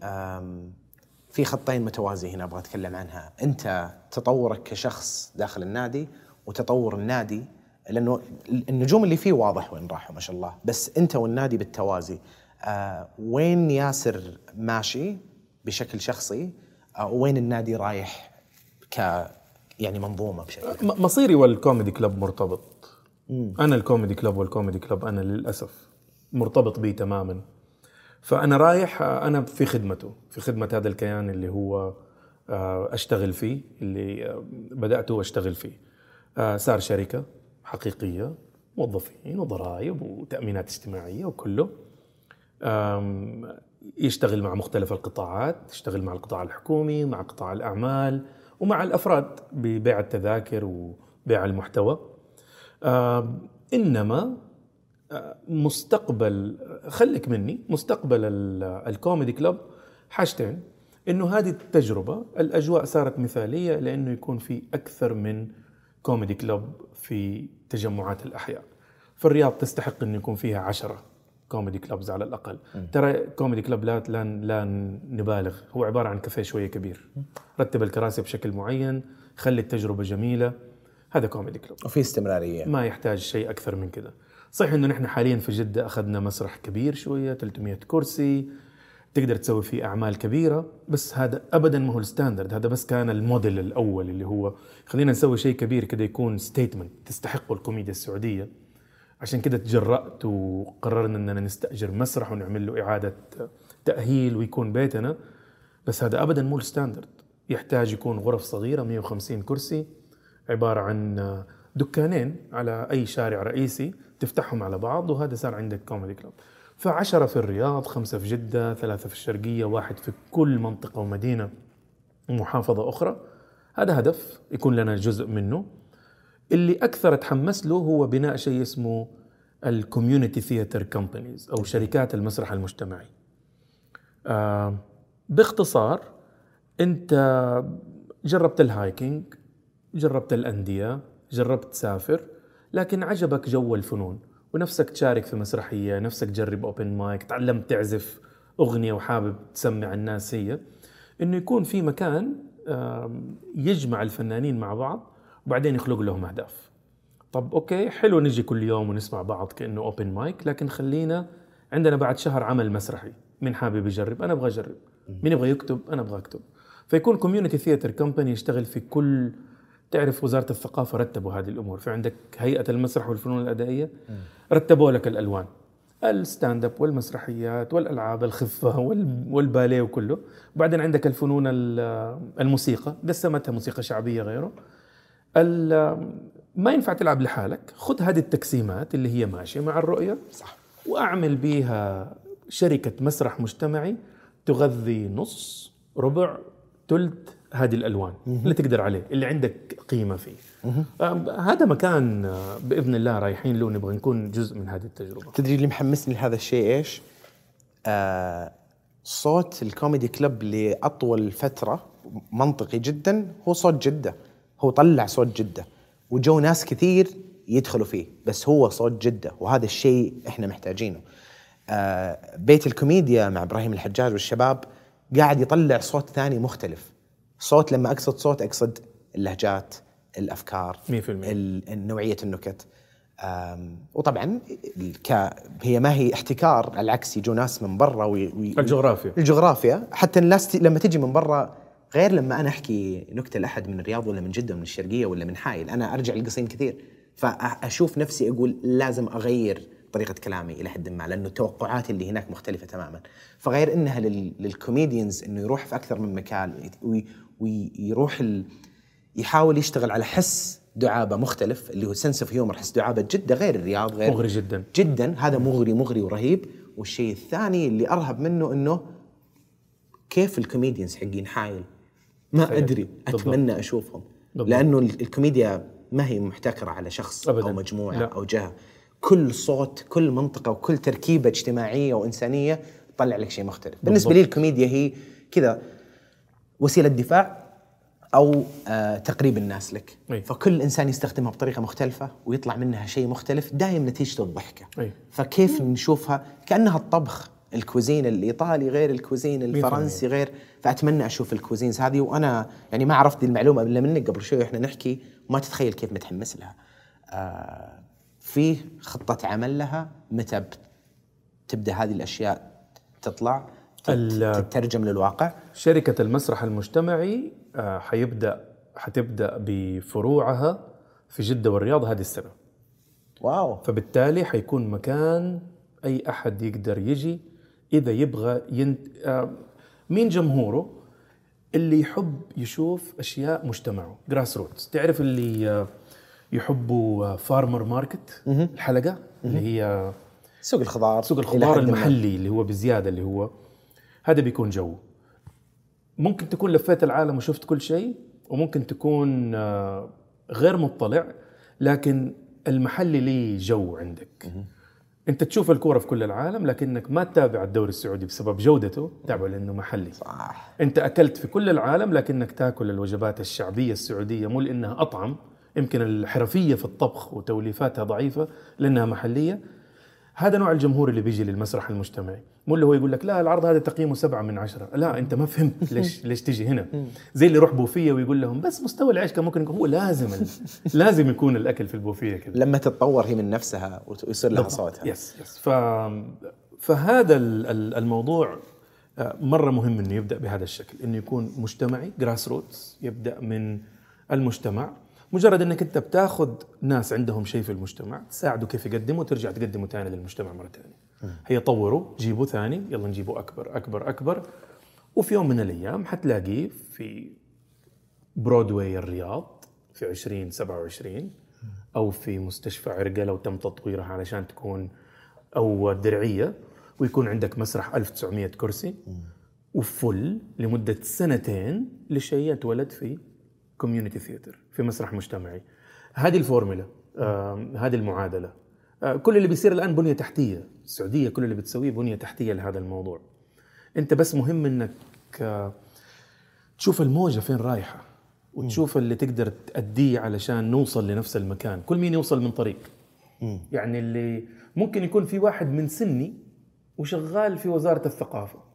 في خطين متوازي هنا أبغى أتكلم عنها. أنت تطورك كشخص داخل النادي وتطور النادي لأنه النجوم اللي فيه واضح وين راحوا ما شاء الله. بس أنت والنادي بالتوازي. أه، وين ياسر ماشي بشكل شخصي؟ أه، وين النادي رايح ك يعني منظومة بشكل مصيري والكوميدي كلب مرتبط. أنا الكوميدي كلب والكوميدي كلب أنا للأسف مرتبط به تماما. فأنا رايح أنا في خدمته في خدمة هذا الكيان اللي هو آه، أشتغل فيه اللي آه، بداته واشتغل فيه. آه، صار شركة حقيقية موظفين وضرائب وتأمينات اجتماعية وكله. يشتغل مع مختلف القطاعات يشتغل مع القطاع الحكومي مع قطاع الأعمال ومع الأفراد ببيع التذاكر وبيع المحتوى. آه، مستقبل خليك مني مستقبل ال- ال comedy club حاجتين. إنه هذه التجربة الأجواء صارت مثالية لأنه يكون في أكثر من comedy club في تجمعات الأحياء. فالرياض تستحق انه يكون فيها عشرة comedy clubs على الأقل. ترى comedy club لا لا لا نبالغ. هو عبارة عن كافيه شوية كبير. رتب الكراسي بشكل معين خلي التجربة جميلة. هذا comedy club وفي استمرارية. ما يحتاج شيء أكثر من كذا. صحيح إنه نحن حاليا في جدة أخذنا مسرح كبير شوية 300 كرسي. تقدر تسوي فيه أعمال كبيرة بس هذا ابدا ما هو ال standard. هذا بس كان الموديل الأول اللي هو خلينا نسوي شيء كبير كده يكون statement تستحقه الكوميديا السعودية. عشان كده تجرأت وقررنا إننا نستأجر مسرح ونعمل له إعادة تأهيل ويكون بيتنا. بس هذا ابدا مو ال standard. يحتاج يكون غرف صغيرة 150 كرسي. عبارة عن دكانين على أي شارع رئيسي. تفتحهم على بعض وهذا صار عندك comedy club فعشرة في الرياض خمسة في جدة ثلاثة في الشرقية واحد في كل منطقة ومدينة ومحافظة أخرى. هذا هدف يكون لنا جزء منه. اللي أكثر أتحمس له هو بناء شيء اسمه ال community theater companies أو شركات المسرح المجتمعي. آه باختصار أنت جربت ال hiking جربت الأندية جربت تسافر. لكن عجبك جو الفنون ونفسك تشارك في مسرحية نفسك تجرب open mic تعلمت تعزف أغنية وحابب تسمع الناس هي. إنه يكون في مكان يجمع الفنانين مع بعض وبعدين يخلق لهم أهداف. طب okay حلو نجي كل يوم ونسمع بعض كأنه open mic لكن خلينا عندنا بعد شهر عمل مسرحي. مين حابب يجرب؟ أنا أبغى أجرب. مين يبغى يكتب؟ أنا أبغى أكتب. فيكون community theater company يشتغل في كل تعرف وزارة الثقافة رتبوا هذه الأمور. في عندك هيئة المسرح والفنون الأدائية رتبوا لك الألوان. ال stand-up والمسرحيات والألعاب الخفة والباليه وكله. بعدين عندك الفنون الموسيقى. قسمتها موسيقى شعبية غيره. ما ينفع تلعب لحالك. خذ هذه التقسيمات اللي هي ماشية مع الرؤية صح. واعمل بيها شركة مسرح مجتمعي تغذي نص ربع ثلث هذه الألوان اللي تقدر عليه اللي عندك قيمة فيه. هذا مكان آه، بإذن الله رايحين له نبغى نكون جزء من هذه التجربة. تدري اللي محمسني لهذا الشيء إيش؟ آه صوت الكوميدي كلب لأطول فترة منطقي جدا هو صوت جدة. هو طلع صوت جدة. وجو ناس كثير يدخلوا فيه بس هو صوت جدة وهذا الشيء إحنا محتاجينه. آه بيت الكوميديا مع إبراهيم الحجاج والشباب قاعد يطلع صوت ثاني مختلف. صوت لما أقصد صوت أقصد اللهجات الأفكار 100% نوعية النكت. وطبعا هي ما هي احتكار على العكس يجوا ناس من برا وي... الجغرافيا. الجغرافيا. حتى الناس لما تجي من برا غير لما أنا أحكي نكتة لأحد من الرياض ولا من جدة من الشرقية ولا من حايل أنا أرجع للقصيم كثير. فأشوف نفسي أقول لازم أغير طريقة كلامي إلى حد ما لأنه توقعاتي اللي هناك مختلفة تماما. فغير إنها لل comedians إنه يروح في أكثر من مكان ويروح ال... يحاول يشتغل على حس دعابة مختلف اللي هو sense of humor حس دعابة جده غير الرياض غير مغري جدا جدا هذا مغري مغري ورهيب والشيء الثاني اللي أرهب منه إنه كيف ال comedians حقين حايل ما أدري أتمنى بالضبط. أشوفهم بالضبط. لأنه الكوميديا ما هي محتكرة على شخص أبداً. أو مجموعة لا. أو جهة كل صوت كل منطقة وكل تركيبة اجتماعية وانسانيه تطلع لك شيء مختلف بالضبط. بالنسبة لي الكوميديا هي كذا وسيلة دفاع أو آه تقريب الناس لك. أي. فكل إنسان يستخدمها بطريقة مختلفة ويطلع منها شيء مختلف دائما نتيجته الضحكة. أي. فكيف نشوفها؟ كأنها الطبخ ال cuisine الإيطالي غير ال cuisine الفرنسي غير. فأتمنى أشوف الكوزينز هذه وأنا يعني ما عرفت دي المعلومة إلا منك قبل شوي وإحنا نحكي. وما تتخيل كيف متحمس لها. آه فيه خطة عمل لها متى تبدأ هذه الأشياء تطلع. تترجم للواقع. شركة المسرح المجتمعي آه، حيبدا حتبدأ بفروعها في جدة والرياض هذه السنة. واو. فبالتالي حيكون مكان أي أحد يقدر يجي إذا يبغى ينت... آه، مين جمهوره اللي يحب يشوف أشياء مجتمعه. grassroots تعرف اللي آه، يحبوا farmer market الحلقة؟ اللي هي سوق الخضار سوق الخضار المحلي اللي هو بزيادة اللي هو هذا بيكون جو. ممكن تكون لفيت العالم وشفت كل شيء وممكن تكون آه، غير مطلع لكن المحلي ليه جو عندك. انت تشوف الكورة في كل العالم لكنك ما تتابع الدوري السعودي بسبب جودته تتابعه لأنه محلي. صح. انت أكلت في كل العالم لكنك تاكل الوجبات الشعبية السعودية مو لأنها أطعم يمكن الحرفية في الطبخ وتوليفاتها ضعيفة لأنها محلية. هذا نوع الجمهور اللي بيجي للمسرح المجتمعي. مو اللي هو يقول لك لا العرض هذا تقييمه سبعة من عشرة. لا أنت ما فهمت ليش ليش تيجي هنا. زي اللي يروح بوفيه ويقول لهم بس مستوى العيش كان ممكن يكون هو لازم لازم يكون الأكل في البوفيه كذا. لما تتطور هي من نفسها ويصير لها صوتها. yes yes ف فهذا ال- ال- الموضوع آه، مرة مهم إنه يبدأ بهذا الشكل إنه يكون مجتمعي grassroots يبدأ من المجتمع. مجرد إنك أنت بتاخذ ناس عندهم شيء في المجتمع تساعده كيف يقدمه وترجع تقدمه ثاني للمجتمع مرة ثانية هي طوروا جيبوا ثاني يلا نجيبه أكبر أكبر أكبر. وفي يوم من الأيام حتلاقيه في برودواي الرياض في 2027 أو في مستشفى عرقة لو تم تطويرها علشان تكون أو درعية ويكون عندك مسرح 1900 كرسي. و full لمدة سنتين لشيء اتولد في community theater في مسرح مجتمعي. هذه الفورمولا هذه المعادلة. آه كل اللي بيصير الآن بنية تحتية السعودية كل اللي بتسويه بنية تحتية لهذا الموضوع. أنت بس مهم إنك آه تشوف الموجة فين رايحة وتشوف اللي تقدر تأديه علشان نوصل لنفس المكان. كل مين يوصل من طريق؟ يعني اللي ممكن يكون في واحد من سني وشغال في وزارة الثقافة.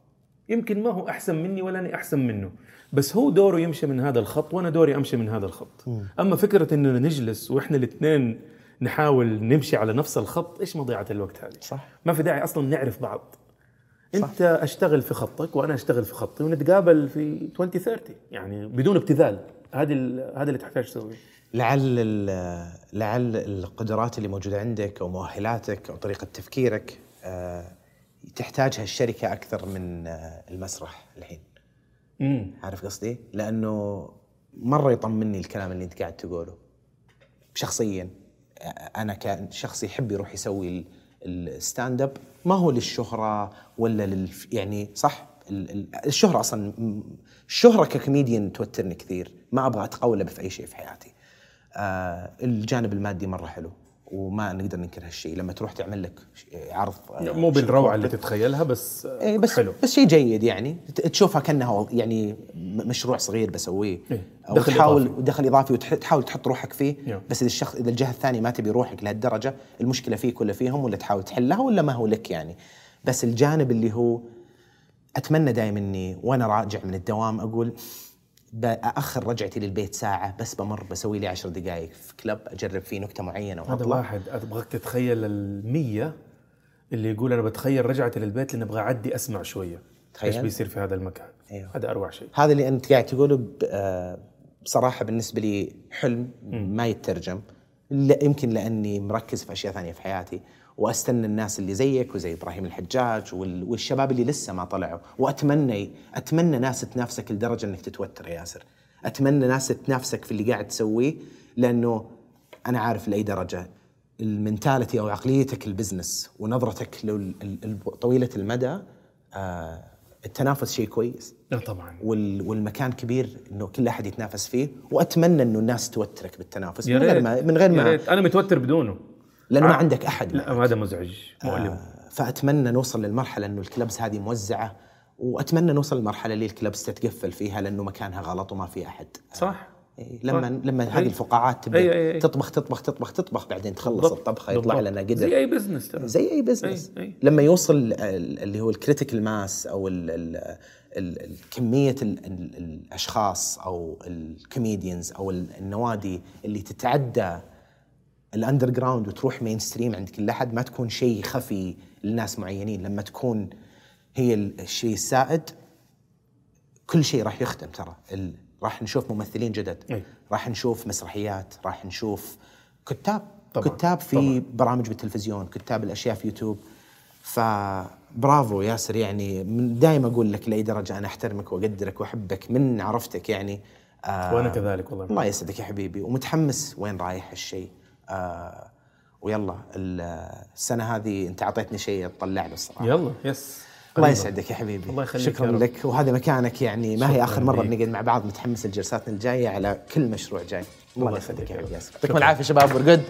يمكن ما هو أحسن مني ولا أنا أحسن منه. بس هو دوره يمشي من هذا الخط وأنا دوري أمشي من هذا الخط. أما فكرة أننا نجلس وإحنا الاثنين نحاول نمشي على نفس الخط إيش مضيعة الوقت هذه؟ صح. ما في داعي أصلا نعرف بعض. أنت أشتغل في خطك وأنا أشتغل في خطي ونتقابل في 2030 يعني بدون ابتذال. هذه هذا اللي تحتاج تسويه. لعل لعل القدرات اللي موجودة عندك أو مؤهلاتك أو طريقة تفكيرك آه، تحتاجها الشركة أكثر من آه، المسرح الحين. امم عارف قصدي؟ لأنه مرة يطمني الكلام اللي أنت قاعد تقوله. شخصيا أنا كشخص يحب يروح يسوي ال- ال stand up ما هو للشهرة ولا لل يعني صح؟ ال- ال- الشهرة أصلا الشهرة ككوميديان توترني كثير. ما أبغى اتقولب في اي شيء في حياتي. آه الجانب المادي مرة حلو. وما نقدر ننكر هالشيء. لما تروح تعمل لك عرض آه، مو بالروعة اللي تتخيلها بس إيه بس حلو. بس شيء جيد يعني. تشوفها كأنها يعني مشروع صغير بسويه. إيه، أو دخل تحاول إضافي. دخل إضافي وتحاول تحط روحك فيه. نعم. بس إذا الشخص إذا الجهة الثانية ما تبي روحك لهالدرجة المشكلة فيك ولا فيهم ولا تحاول تحلها ولا ما هو لك يعني. بس الجانب اللي هو أتمنى دائما إني وأنا راجع من الدوام أقول بأخر رجعتي للبيت ساعة بس بمر بسوي لي عشر دقائق في كلب أجرب فيه نكتة معينة هذا واحد أبغاك تتخيل المية اللي يقول أنا بتخيل رجعتي للبيت لأن أبغى أعدي أسمع شوية. تخيل. إيش بيصير في هذا المكان؟ أيوه. هذا أروع شيء. هذا اللي أنت قاعد تقوله آه، بصراحة بالنسبة لي حلم ما يترجم لا يمكن لأني مركز في أشياء ثانية في حياتي. وأستنى الناس اللي زيك وزي إبراهيم الحجاج وال- والشباب اللي لسه ما طلعوا. واتمنى أتمنى ناس تنافسك لدرجة إنك تتوتر يا ياسر. أتمنى ناس تنافسك في اللي قاعد تسويه لأنه أنا عارف لأي درجة. ال mentality أو عقليتك ال business ونظرتك طويلة المدى آه، التنافس شيء كويس. لا طبعا. وال- والمكان كبير إنه كل أحد يتنافس فيه. وأتمنى إنه الناس توترك بالتنافس. من غير ما من غير ما. أنا متوتر بدونه. لأنه ما آه. عندك أحد لا. هذا مزعج مؤلم آه، فأتمنى نوصل للمرحلة إنه ال clubs هذه موزعة وأتمنى نوصل للمرحله اللي ال clubs تتقفل فيها لأنه مكانها غلط وما في أحد صح إيه، لما صح. لما. هذه الفقاعات تبدأ أي- أي- أي. تطبخ تطبخ تطبخ تطبخ بعدين تخلص بالضبط. الطبخة يطلع بالضبط. لنا قدر زي أي business ترى زي أي business أي- أي. لما يوصل ال- اللي هو ال critical mass أو ال ال كمية ال ال الأشخاص أو ال comedians أو ال- النوادي اللي تتعدى ال underground وتروح mainstream عند كل أحد ما تكون شيء خفي لناس معينين. لما تكون هي ال- الشيء السائد كل شيء راح يختم ترى. راح نشوف ممثلين جدد. راح نشوف مسرحيات راح نشوف كتاب. طبعاً. كتاب في طبعاً. برامج بالتلفزيون كتاب الأشياء في يوتيوب. فبرافو ياسر يعني دائما أقول لك لأي درجة أنا أحترمك وأقدرك وأحبك من عرفتك يعني. آه وأنا كذلك والله. الله يسعدك يا حبيبي. ومتحمس وين رايح هالشيء. آه ويلا ال- السنة هذه انت اعطيتني شيء تطلع له الصراحة. يلا يس. الله. يسعدك يا حبيبي. الله يخليك شكرا. لك. وهذا مكانك يعني ما هي آخر مرة. بنقعد مع بعض متحمس لجلساتنا الجاية على كل مشروع جاي. الله الله يسعدك يا حبيبي. يعطيكم العافية شباب. ورقد